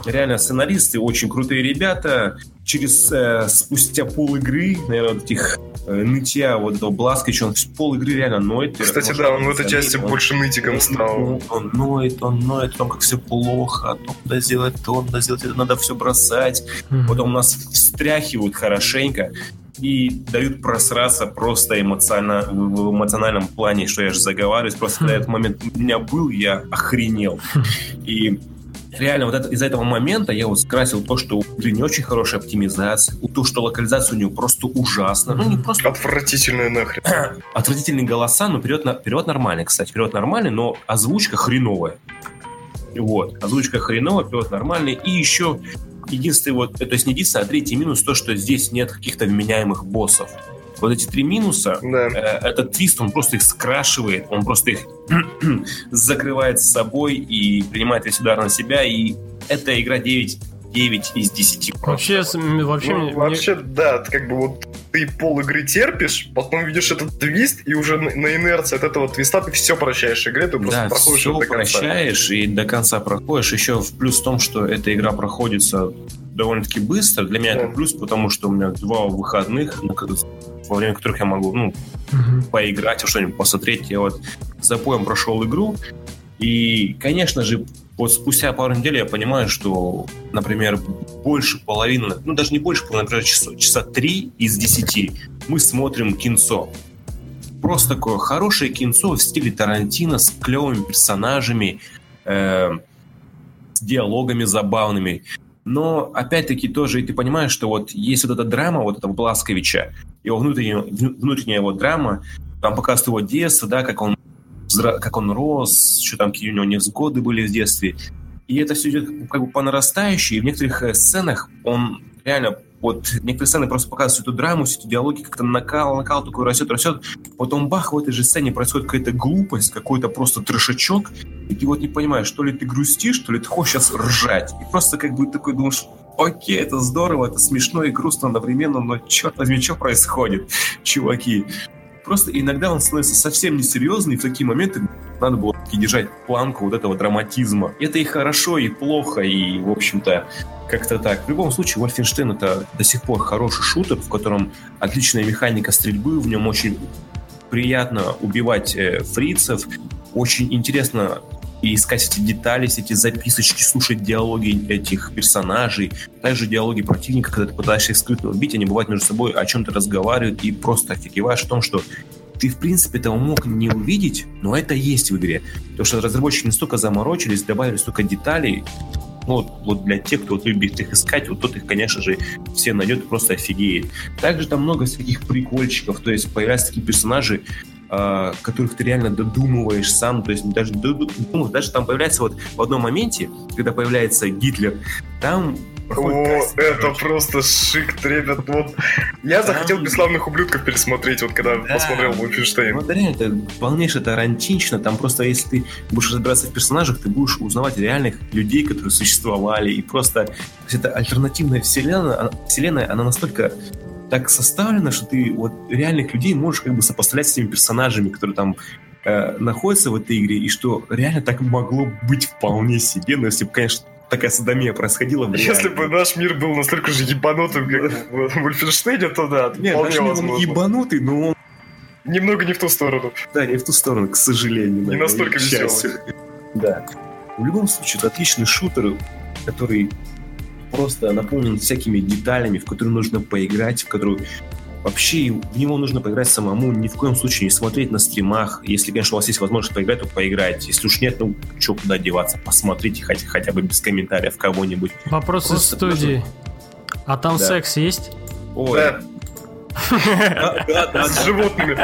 реально сценаристы очень крутые ребята. Через э, спустя пол игры, наверное, вот этих э, нытья вот этого Бласкича, он пол игры реально ноет. Кстати, да, он в этой части он, больше нытиком стал. Он, он ноет, он ноет, о том, как все плохо, о том, надо сделать то, надо сделать это, надо все бросать. Mm-hmm. Потом нас встряхивают хорошенько и дают просраться просто эмоционально, в эмоциональном плане, что я же заговариваюсь. Просто когда этот момент у меня был, я охренел. И реально вот это, из-за этого момента я вот скрасил то, что у игры не очень хорошая оптимизация, то, что локализация у нее просто ужасна. Ну, не просто... Отвратительная нахрен. Отвратительные голоса, но перевод, на... перевод нормальный, кстати. Перевод нормальный, но озвучка хреновая. Вот. Озвучка хреновая, перевод нормальный. И еще единственный вот, то есть не единственный, а третий минус то, что здесь нет каких-то вменяемых боссов вот эти три минуса, да. э, этот твист, он просто их скрашивает, он просто их закрывает с собой и принимает весь удар на себя, и эта игра 9 9 из 10. Вообще, вообще, ну, мне... вообще, да, как бы вот ты пол игры терпишь, потом видишь этот твист, и уже на, на инерции от этого твиста ты все прощаешь игре, ты просто да, проходишь все до конца. прощаешь и до конца проходишь. Еще в плюс в том, что эта игра проходится довольно-таки быстро. Для меня да. это плюс, потому что у меня два выходных, во время которых я могу ну, угу. поиграть, что-нибудь посмотреть. Я вот за поем прошел игру, и, конечно же, вот спустя пару недель я понимаю, что, например, больше половины, ну даже не больше половины, например, часа, часа три из десяти мы смотрим кинцо. Просто такое хорошее кинцо в стиле Тарантино с клевыми персонажами, э, с диалогами забавными. Но, опять-таки, тоже и ты понимаешь, что вот есть вот эта драма вот этого Бласковича, его внутренняя, внутренняя его драма, там показывает его детство, да, как он, как он рос, что там какие у него невзгоды были в детстве. И это все идет как бы по нарастающей, и в некоторых э, сценах он реально вот некоторые сцены просто показывают эту драму, всю эту диалоги, как-то накал, накал такой растет, растет. Потом бах, в этой же сцене происходит какая-то глупость, какой-то просто трешачок, и ты вот не понимаешь, то ли ты грустишь, то ли ты хочешь сейчас ржать. И просто как бы такой думаешь, окей, это здорово, это смешно и грустно одновременно, но черт возьми, что происходит, чуваки? Просто иногда он становится совсем несерьезный, и в такие моменты надо было держать планку вот этого драматизма. Это и хорошо, и плохо, и, в общем-то, как-то так. В любом случае, Wolfenstein это до сих пор хороший шутер, в котором отличная механика стрельбы, в нем очень приятно убивать э, фрицев, очень интересно искать эти детали, эти записочки, слушать диалоги этих персонажей, также диалоги противника, когда ты пытаешься их скрытно убить, они бывают между собой о чем-то разговаривают и просто офигеваешь в том, что ты, в принципе, этого мог не увидеть, но это есть в игре. Потому что разработчики настолько заморочились, добавили столько деталей, Ну, вот, вот для тех, кто вот любит их искать, вот тот их, конечно же, все найдет и просто офигеет. Также там много всяких прикольчиков, то есть появляются такие персонажи, которых ты реально додумываешь сам, то есть даже, додумываешь, даже там появляется вот в одном моменте, когда появляется Гитлер, там о, это просто шик, ребят. Вот. Я захотел «Бесславных ублюдков» пересмотреть, вот когда да. посмотрел Вольфенштейн. Вот реально, это полнейшее тарантинчина. Там просто, если ты будешь разбираться в персонажах, ты будешь узнавать реальных людей, которые существовали. И просто... То есть это альтернативная вселенная, вселенная, она настолько так составлена, что ты вот реальных людей можешь как бы сопоставлять с теми персонажами, которые там э, находятся в этой игре, и что реально так могло быть вполне себе, но если бы, конечно, такая садомия происходила. Если бы наш мир был настолько же ебанутым, как в Вольфенштейне, то да, Нет, вполне возможно. Он ебанутый, но он... Немного не в ту сторону. Да, не в ту сторону, к сожалению. Не настолько веселый. Да. В любом случае, это отличный шутер, который просто наполнен всякими деталями, в которые нужно поиграть, в которые Вообще, в него нужно поиграть самому, ни в коем случае не смотреть на стримах. Если, конечно, у вас есть возможность поиграть, то поиграйте. Если уж нет, ну, что, куда деваться? Посмотрите хотя, хотя бы без комментариев кого-нибудь. Вопрос Просто из студии. Можно... А там да. секс есть? Ой, да. Да, да, с животными.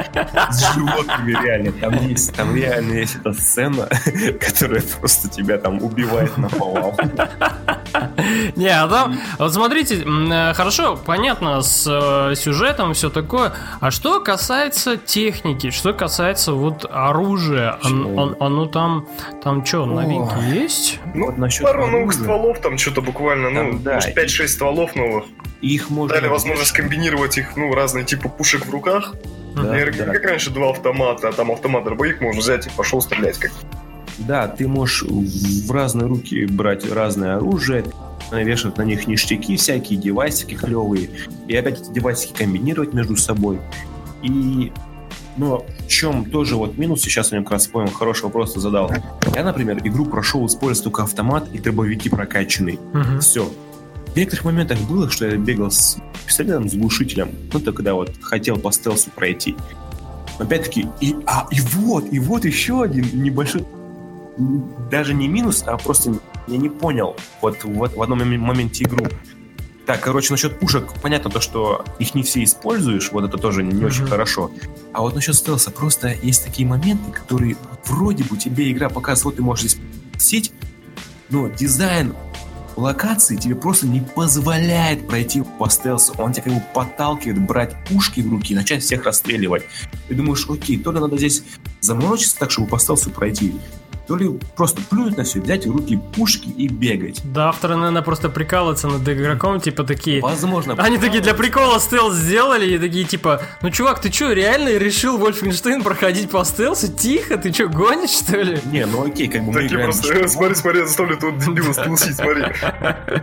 С животными реально. Там есть, там реально есть эта сцена, которая просто тебя там убивает на повал. Не, а там, вот смотрите, э, хорошо, понятно, с э, сюжетом все такое. А что касается техники, что касается вот оружия, оно там, там что, новинки есть? Ну, пару новых стволов, там что-то буквально, ну, может 5-6 стволов новых. Их можно... Дали возможность комбинировать их, ну, разные типы пушек в руках. Да, и, да. Как раньше два автомата, а там автомат дробовик можно взять и пошел стрелять как. Да, ты можешь в разные руки брать разное оружие, вешать на них ништяки всякие, девайсики клевые, и опять эти девайсики комбинировать между собой. И но в чем тоже вот минус, сейчас я как раз понял, хороший вопрос задал. Я, например, игру прошел, используя только автомат и дробовики прокачанные. Угу. Все. В некоторых моментах было, что я бегал с пистолетом, с глушителем, ну, то когда вот хотел по стелсу пройти. Опять-таки, и, а, и вот, и вот еще один небольшой, даже не минус, а просто я не понял вот, вот в одном моменте игру. Так, короче, насчет пушек, понятно то, что их не все используешь, вот это тоже не mm-hmm. очень хорошо. А вот насчет стелса, просто есть такие моменты, которые вроде бы тебе игра показывает, вот ты можешь здесь сеть, но дизайн локации тебе просто не позволяет пройти по стелсу. Он тебя как бы подталкивает брать пушки в руки и начать всех расстреливать. Ты думаешь, окей, то ли надо здесь заморочиться так, чтобы по стелсу пройти, то ли просто плюнуть на все, взять в руки пушки и бегать. Да, авторы, наверное, просто прикалываются над игроком, типа такие... Возможно. Они такие для прикола стелс сделали, и такие типа, ну чувак, ты что, реально решил Вольфенштейн проходить по стелсу? Тихо, ты что, гонишь, что ли? Не, ну окей, как бы мы Такие просто, э, смотри, смотри, я заставлю тут дебила стелсить, смотри.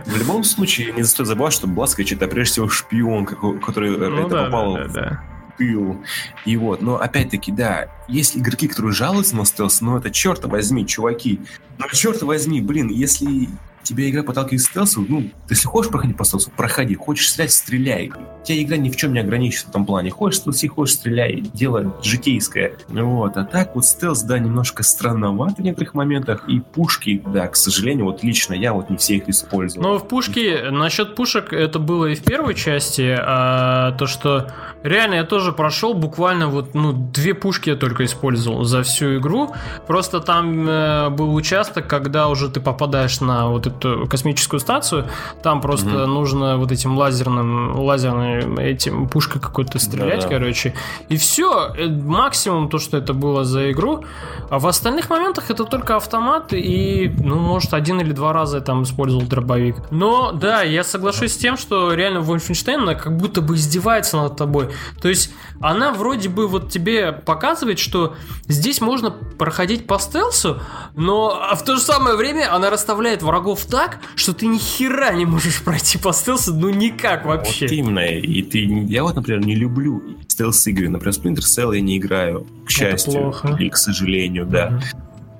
В любом случае, не стоит забывать, что Бласкович это прежде всего шпион, который э, ну, это попал да тыл. И вот, но опять-таки, да, есть игроки, которые жалуются на стелс, но это черт возьми, чуваки. Но черт возьми, блин, если тебя игра подталкивает к стелсу, ну, если хочешь проходить по стелсу, проходи. Хочешь стрелять, стреляй. Тебя игра ни в чем не ограничится в этом плане. Хочешь стелси, хочешь стреляй. Дело житейское. Вот. А так вот стелс, да, немножко странноват в некоторых моментах. И пушки, да, к сожалению, вот лично я вот не все их использую. Но в пушке, насчет пушек, это было и в первой части, а то, что реально я тоже прошел буквально вот, ну, две пушки я только использовал за всю игру. Просто там э, был участок, когда уже ты попадаешь на вот эту космическую станцию, там просто mm-hmm. нужно вот этим лазерным, лазерным этим пушкой какой-то стрелять, Да-да. короче. И все, э, максимум то, что это было за игру. А в остальных моментах это только автомат и, ну, может, один или два раза я там использовал дробовик. Но, да, я соглашусь с тем, что реально Wolfenstein, она как будто бы издевается над тобой. То есть, она вроде бы вот тебе показывает, что здесь можно проходить по стелсу, но в то же самое время она расставляет врагов так, что ты ни хера не можешь пройти по стелсу, ну никак вообще. Вот именно. И ты, я вот, например, не люблю стелс-игры. Например, Splinter Cell я не играю, к счастью, плохо. или к сожалению, да.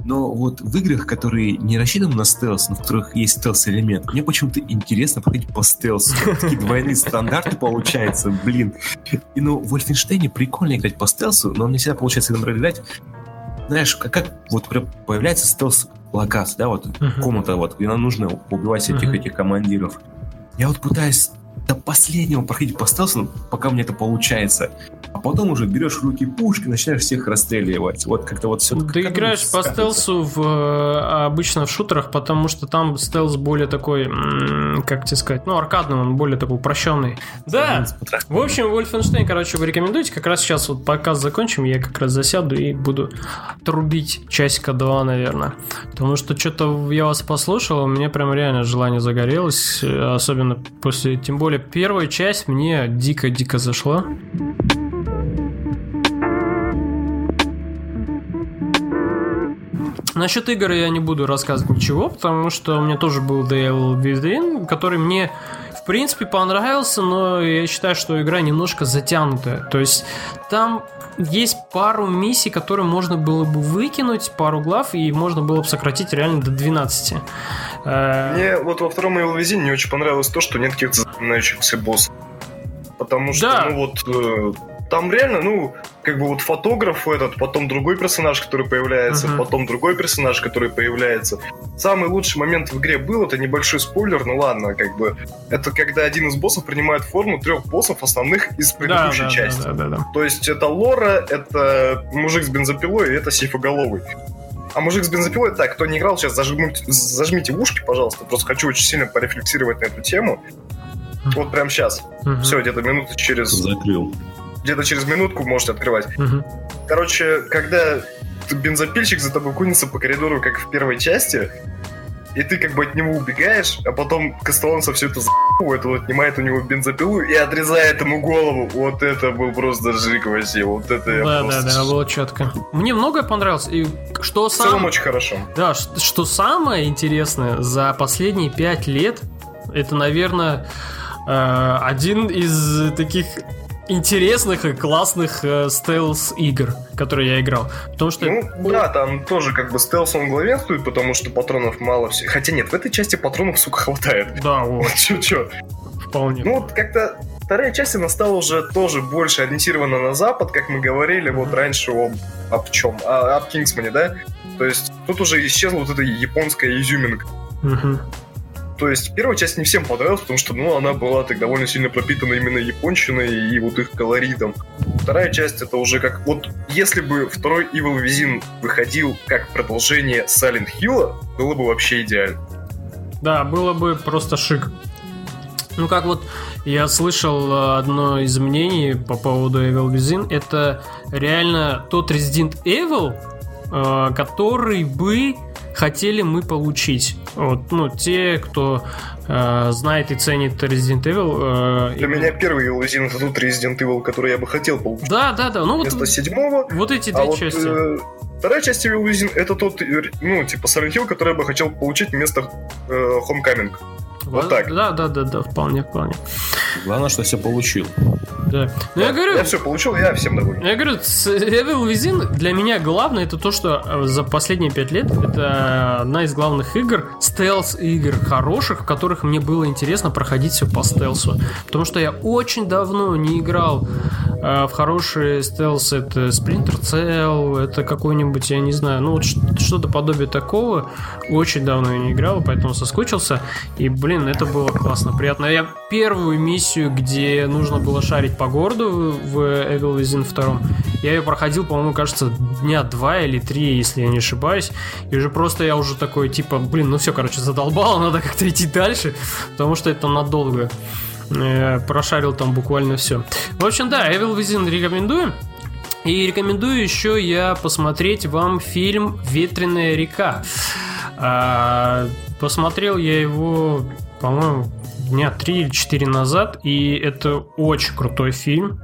Но вот в играх, которые не рассчитаны на стелс, но в которых есть стелс-элемент, мне почему-то интересно проходить по стелсу. Такие двойные стандарты получаются, блин. И ну, в Wolfenstein прикольно играть по стелсу, но не всегда получается играть знаешь, как, как вот появляется стелс локация, да, вот uh-huh. комната, вот, где нам нужно убивать всех uh-huh. этих командиров. Я вот пытаюсь до последнего проходить по стелсу, пока у меня это получается. А потом уже берешь руки пушки, начинаешь всех расстреливать. Вот как-то вот все. Ты играешь по стелсу в, э, обычно в шутерах, потому что там стелс более такой, как тебе сказать, ну, аркадный, он более такой упрощенный. Да, в общем, Wolfenstein, короче, вы рекомендуете. Как раз сейчас вот показ закончим, я как раз засяду и буду трубить часика два, наверное. Потому что что-то я вас послушал, у меня прям реально желание загорелось, э, особенно после, тем более, первая часть мне дико-дико зашла. Насчет игр я не буду рассказывать ничего, потому что у меня тоже был Dale Within, который мне в принципе понравился, но я считаю, что игра немножко затянутая. То есть там есть пару миссий, которые можно было бы выкинуть, пару глав, и можно было бы сократить реально до 12. Э, мне вот во втором Evil Within не очень понравилось то, что нет каких-то запоминающихся боссов. Потому что, да. ну вот, э, там реально, ну, как бы вот фотограф этот, потом другой персонаж, который появляется, uh-huh. потом другой персонаж, который появляется. Самый лучший момент в игре был, это небольшой спойлер, ну ладно, как бы, это когда один из боссов принимает форму трех боссов основных из предыдущей да, части. Да, да, да, да. То есть это Лора, это мужик с бензопилой и это сейфоголовый. А мужик с бензопилой, так, кто не играл, сейчас зажмите, зажмите ушки, пожалуйста. Просто хочу очень сильно порефлексировать на эту тему. Вот прям сейчас. Угу. Все, где-то минуты через... Закрыл где-то через минутку можете открывать. Угу. Короче, когда бензопильщик за тобой кунется по коридору, как в первой части, и ты как бы от него убегаешь, а потом Костоланцев все это за***ывает, он отнимает у него бензопилу и отрезает ему голову. Вот это был просто жик вообще. Вот это да, да, да, было четко. Мне многое понравилось. И что сам... В целом очень хорошо. Да, что, что самое интересное, за последние пять лет, это, наверное, э, один из таких интересных и классных э, стелс-игр, которые я играл. Потому что... Ну, да, там тоже как бы стелс он главенствует, потому что патронов мало все. Хотя нет, в этой части патронов, сука, хватает. Да, вот. Чё-чё. Вполне. Ну, вот как-то вторая часть, она стала уже тоже больше ориентирована на Запад, как мы говорили вот раньше об, об чем? А, об Кингсмане, да? То есть тут уже исчезла вот эта японская изюминка. Угу. То есть первая часть не всем понравилась, потому что, ну, она была так довольно сильно пропитана именно японщиной и вот их колоритом. Вторая часть это уже как... Вот если бы второй Evil Within выходил как продолжение Silent Hill, было бы вообще идеально. Да, было бы просто шик. Ну, как вот я слышал э, одно из мнений по поводу Evil Within, это реально тот Resident Evil, э, который бы хотели мы получить. Вот, ну, те, кто э, знает и ценит Resident Evil. Э, Для и... меня первый Evil это тот Resident Evil, который я бы хотел получить. Да, да, да. Ну, Вместо вот, седьмого. Вот эти две а части. Вот, э, Вторая часть Evil Within это тот, ну, типа Silent Hill, который я бы хотел получить вместо э, Homecoming. Вот так. Да, да, да, да, вполне, вполне. Главное, что все получил. Да. Ну, я говорю... Я все получил, я всем доволен. Я говорю, Evil Within для меня главное это то, что э, за последние пять лет это одна из главных игр, стелс-игр хороших, в которых мне было интересно проходить все по стелсу. Потому что я очень давно не играл э, в хорошие стелс. Это Splinter Cell, это какой-нибудь, я не знаю, ну вот что-то подобие такого. Очень давно я не играл, поэтому соскучился. И, блин, это было классно, приятно. Я первую миссию, где нужно было шарить по городу в Evil Within 2. Я ее проходил, по-моему, кажется, дня два или три, если я не ошибаюсь. И уже просто я уже такой, типа, блин, ну все, короче, задолбало, надо как-то идти дальше, потому что это надолго. Э, прошарил там буквально все. В общем, да, Evil Within рекомендую. И рекомендую еще я посмотреть вам фильм «Ветреная река». А, посмотрел я его, по-моему, дня 3 или 4 назад, и это очень крутой фильм.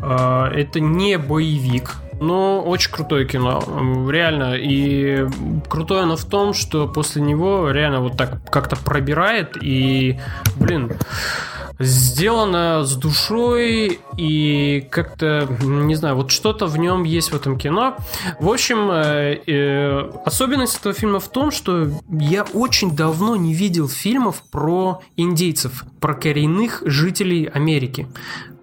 А, это не боевик, но очень крутое кино, реально. И крутое оно в том, что после него реально вот так как-то пробирает, и, блин, сделано с душой и как-то, не знаю, вот что-то в нем есть в этом кино. В общем, э, э, особенность этого фильма в том, что я очень давно не видел фильмов про индейцев, про коренных жителей Америки.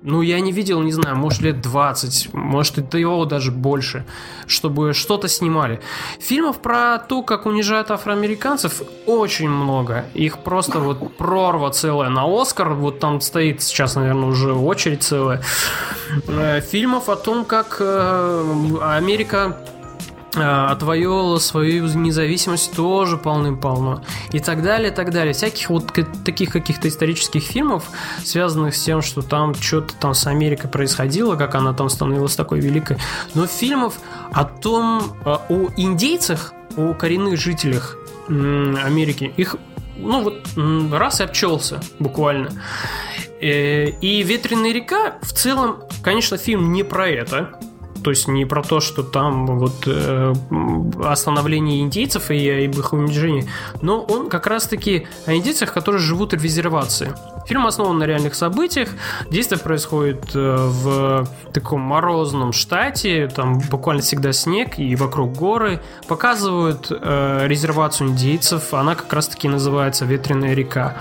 Ну, я не видел, не знаю, может, лет 20, может, и его даже больше, чтобы что-то снимали. Фильмов про то, как унижают афроамериканцев, очень много. Их просто вот прорва целая на Оскар, вот там стоит сейчас, наверное, уже очередь целая. Э, фильмов о том, как э, Америка а, отвоевывала свою независимость тоже полным-полно. И так далее, и так далее. Всяких вот таких каких-то исторических фильмов, связанных с тем, что там что-то там с Америкой происходило, как она там становилась такой великой. Но фильмов о том, а, о индейцах, о коренных жителях Америки, их ну вот раз и обчелся буквально. Э, и «Ветреная река» в целом, конечно, фильм не про это, то есть не про то, что там вот э, остановление индейцев и об их унижении, но он как раз-таки о индейцах, которые живут в резервации. Фильм основан на реальных событиях. Действие происходит э, в таком морозном штате, там буквально всегда снег и вокруг горы. Показывают э, резервацию индейцев, она как раз-таки называется Ветреная река.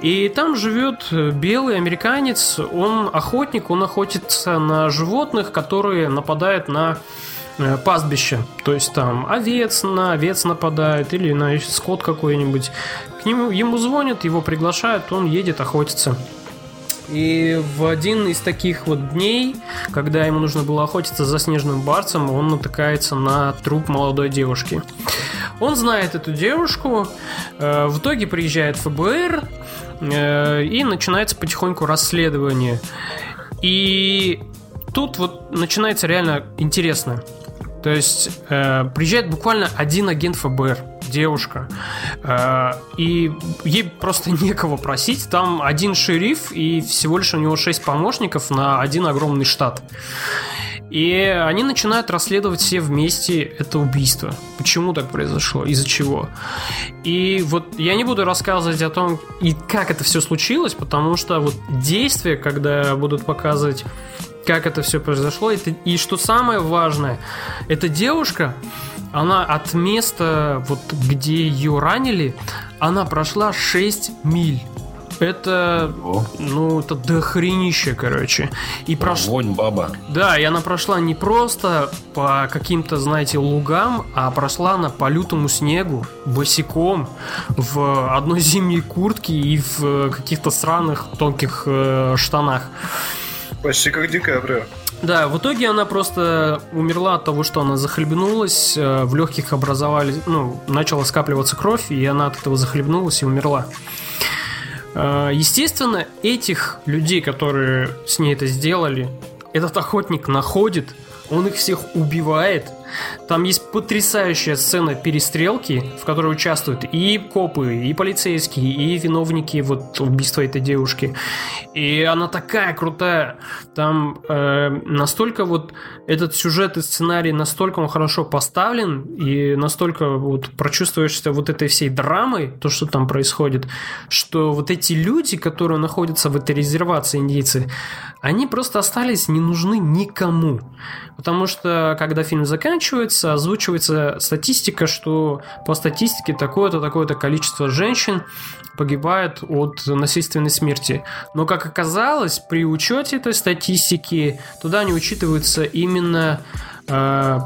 И там живет белый американец, он охотник, он охотится на животных, которые нападают на э, пастбище. То есть там овец на овец нападает или на скот какой-нибудь. К нему ему звонят, его приглашают, он едет охотиться. И в один из таких вот дней, когда ему нужно было охотиться за снежным барцем, он натыкается на труп молодой девушки. Он знает эту девушку, э, в итоге приезжает ФБР, э, и начинается потихоньку расследование. И тут вот начинается реально интересно. То есть э, приезжает буквально один агент ФБР, девушка, э, и ей просто некого просить. Там один шериф и всего лишь у него шесть помощников на один огромный штат. И они начинают расследовать все вместе это убийство. Почему так произошло, из-за чего. И вот я не буду рассказывать о том, и как это все случилось, потому что вот действия, когда будут показывать, как это все произошло, это, и что самое важное, эта девушка, она от места, вот где ее ранили, она прошла 6 миль. Это, О. ну, это дохренище, короче. И прошла... Вонь, баба. Да, и она прошла не просто по каким-то, знаете, лугам, а прошла на по лютому снегу, босиком, в одной зимней куртке и в каких-то сраных тонких э, штанах. Почти как Ди Каприо. Да, в итоге она просто умерла от того, что она захлебнулась, э, в легких образовали, ну, начала скапливаться кровь, и она от этого захлебнулась и умерла. Э, естественно, этих людей, которые с ней это сделали, этот охотник находит, он их всех убивает. Там есть потрясающая сцена перестрелки, в которой участвуют и копы, и полицейские, и виновники вот убийства этой девушки. И она такая крутая. Там э, настолько вот этот сюжет и сценарий настолько он хорошо поставлен и настолько вот прочувствуешься вот этой всей драмой, то, что там происходит, что вот эти люди, которые находятся в этой резервации индейцы, они просто остались не нужны никому. Потому что, когда фильм заканчивается, озвучивается статистика, что по статистике такое-то, такое-то количество женщин погибает от насильственной смерти. Но, как оказалось, при учете этой статистики туда не учитываются именно э,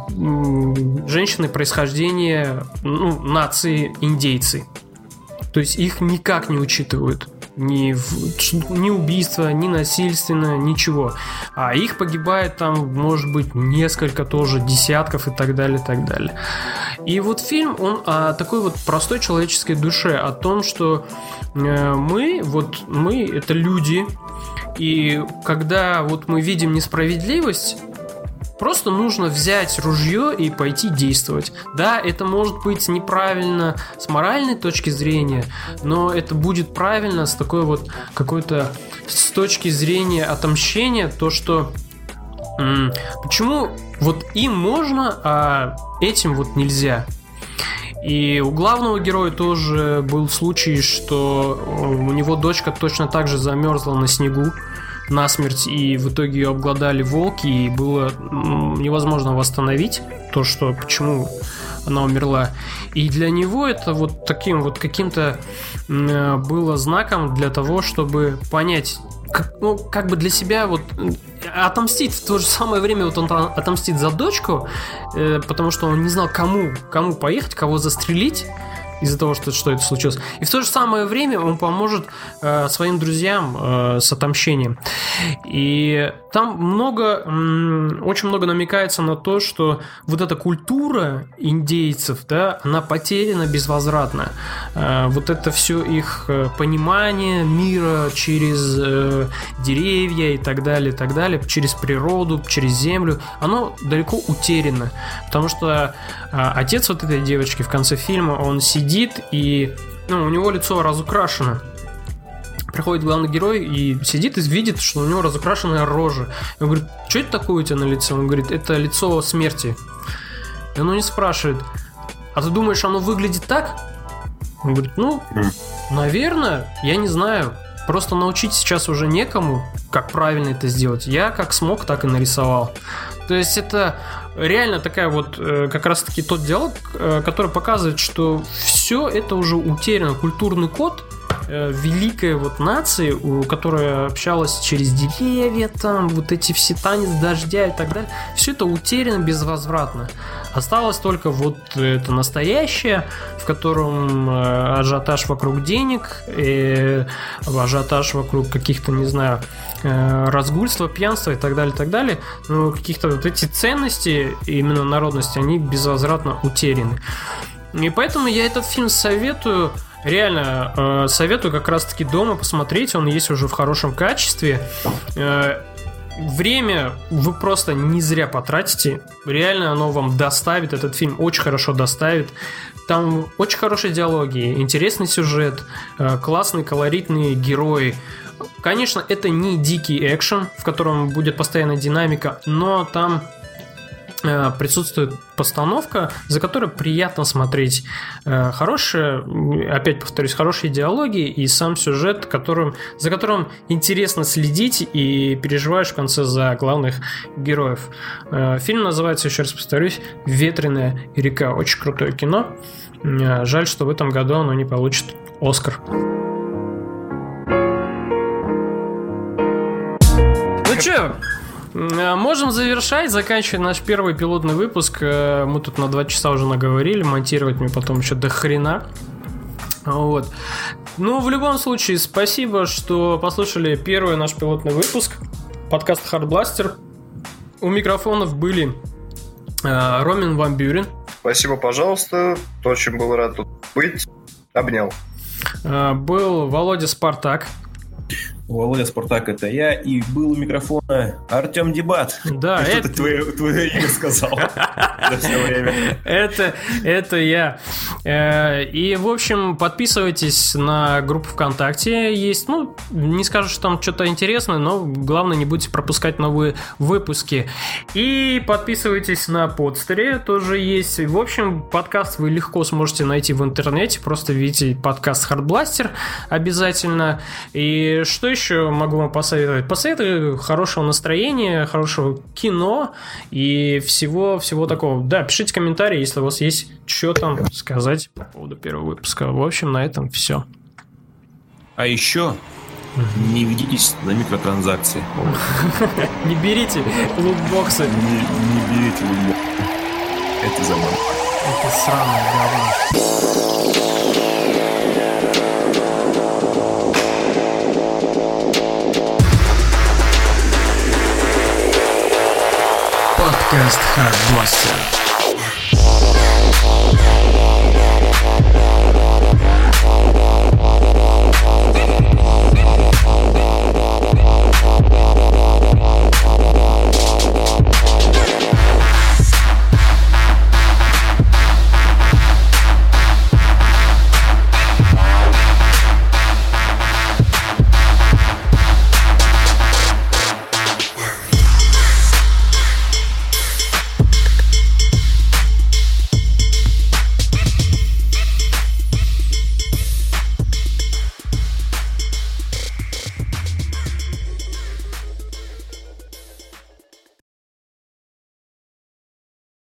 женщины происхождения ну, нации индейцы. То есть их никак не учитывают ни, ни убийства, ни насильственно, ничего. А их погибает там, может быть, несколько тоже, десятков и так далее, и так далее. И вот фильм, он о такой вот простой человеческой душе, о том, что э, мы, вот мы, это люди, и когда вот мы видим несправедливость, Просто нужно взять ружье и пойти действовать. Да, это может быть неправильно с моральной точки зрения, но это будет правильно с такой вот какой-то с точки зрения отомщения, то что почему вот им можно, а этим вот нельзя. И у главного героя тоже был случай, что у него дочка точно так же замерзла на снегу насмерть, и в итоге ее обглодали волки, и было невозможно восстановить то, что почему она умерла. И для него это вот таким вот каким-то было знаком для того, чтобы понять, как, ну, как бы для себя вот отомстить в то же самое время вот он отомстит за дочку, э, потому что он не знал кому, кому поехать, кого застрелить из-за того, что, что это случилось. И в то же самое время он поможет э, своим друзьям э, с отомщением. И там много, очень много намекается на то, что вот эта культура индейцев, да, она потеряна безвозвратно. Э, вот это все их э, понимание мира через э, деревья и так далее, и так далее, через природу, через землю, оно далеко утеряно. Потому что отец вот этой девочки в конце фильма, он сидит и ну, у него лицо разукрашено приходит главный герой и сидит и видит, что у него разукрашенная рожа. И он говорит, что это такое у тебя на лице? Он говорит, это лицо смерти. И он не спрашивает, а ты думаешь, оно выглядит так? Он говорит, ну, наверное, я не знаю. Просто научить сейчас уже некому, как правильно это сделать. Я как смог, так и нарисовал. То есть это реально такая вот э, как раз таки тот диалог, э, который показывает, что все это уже утеряно. Культурный код Э, великая вот нация, у которой общалась через деревья, там, вот эти все танец дождя и так далее, все это утеряно безвозвратно. Осталось только вот это настоящее, в котором э, ажиотаж вокруг денег, и ажиотаж вокруг каких-то, не знаю, э, разгульства, пьянства и так далее, и так далее. Но каких-то вот эти ценности, именно народности, они безвозвратно утеряны. И поэтому я этот фильм советую Реально, э, советую как раз-таки дома посмотреть, он есть уже в хорошем качестве. Э, время вы просто не зря потратите. Реально оно вам доставит, этот фильм очень хорошо доставит. Там очень хорошие диалоги, интересный сюжет, э, классные колоритные герои. Конечно, это не дикий экшен, в котором будет постоянная динамика, но там присутствует постановка, за которой приятно смотреть. Э, хорошие, опять повторюсь, хорошие диалоги и сам сюжет, которым, за которым интересно следить и переживаешь в конце за главных героев. Э, фильм называется, еще раз повторюсь, «Ветреная река». Очень крутое кино. Жаль, что в этом году оно не получит Оскар. Ну чё, Э, можем завершать, заканчивать наш первый пилотный выпуск. Э, мы тут на два часа уже наговорили, монтировать мне потом еще до хрена. Вот. Ну, в любом случае, спасибо, что послушали первый наш пилотный выпуск. Подкаст Hardblaster. У микрофонов были э, Ромин Ван Бюрен. Спасибо, пожалуйста. Очень был рад тут быть. Обнял. Э, был Володя Спартак. Володя Спартак это я, и был у микрофона Артем Дебат. Да, это... Ты твое, твое имя сказал за все время. Это, это я. Э, и, в общем, подписывайтесь на группу ВКонтакте. Есть, ну, не скажу, что там что-то интересное, но главное, не будете пропускать новые выпуски. И подписывайтесь на подстере, тоже есть. В общем, подкаст вы легко сможете найти в интернете. Просто видите подкаст Hardblaster обязательно. И что еще могу вам посоветовать? Посоветую хорошего настроения, хорошего кино и всего, всего такого. Да, пишите комментарии, если у вас есть что там сказать по поводу первого выпуска. В общем, на этом все. А еще не ведитесь на микротранзакции. Не берите лутбоксы. Не берите лутбоксы. Это забавно. Это сраное говно. Podcast Hardblaster.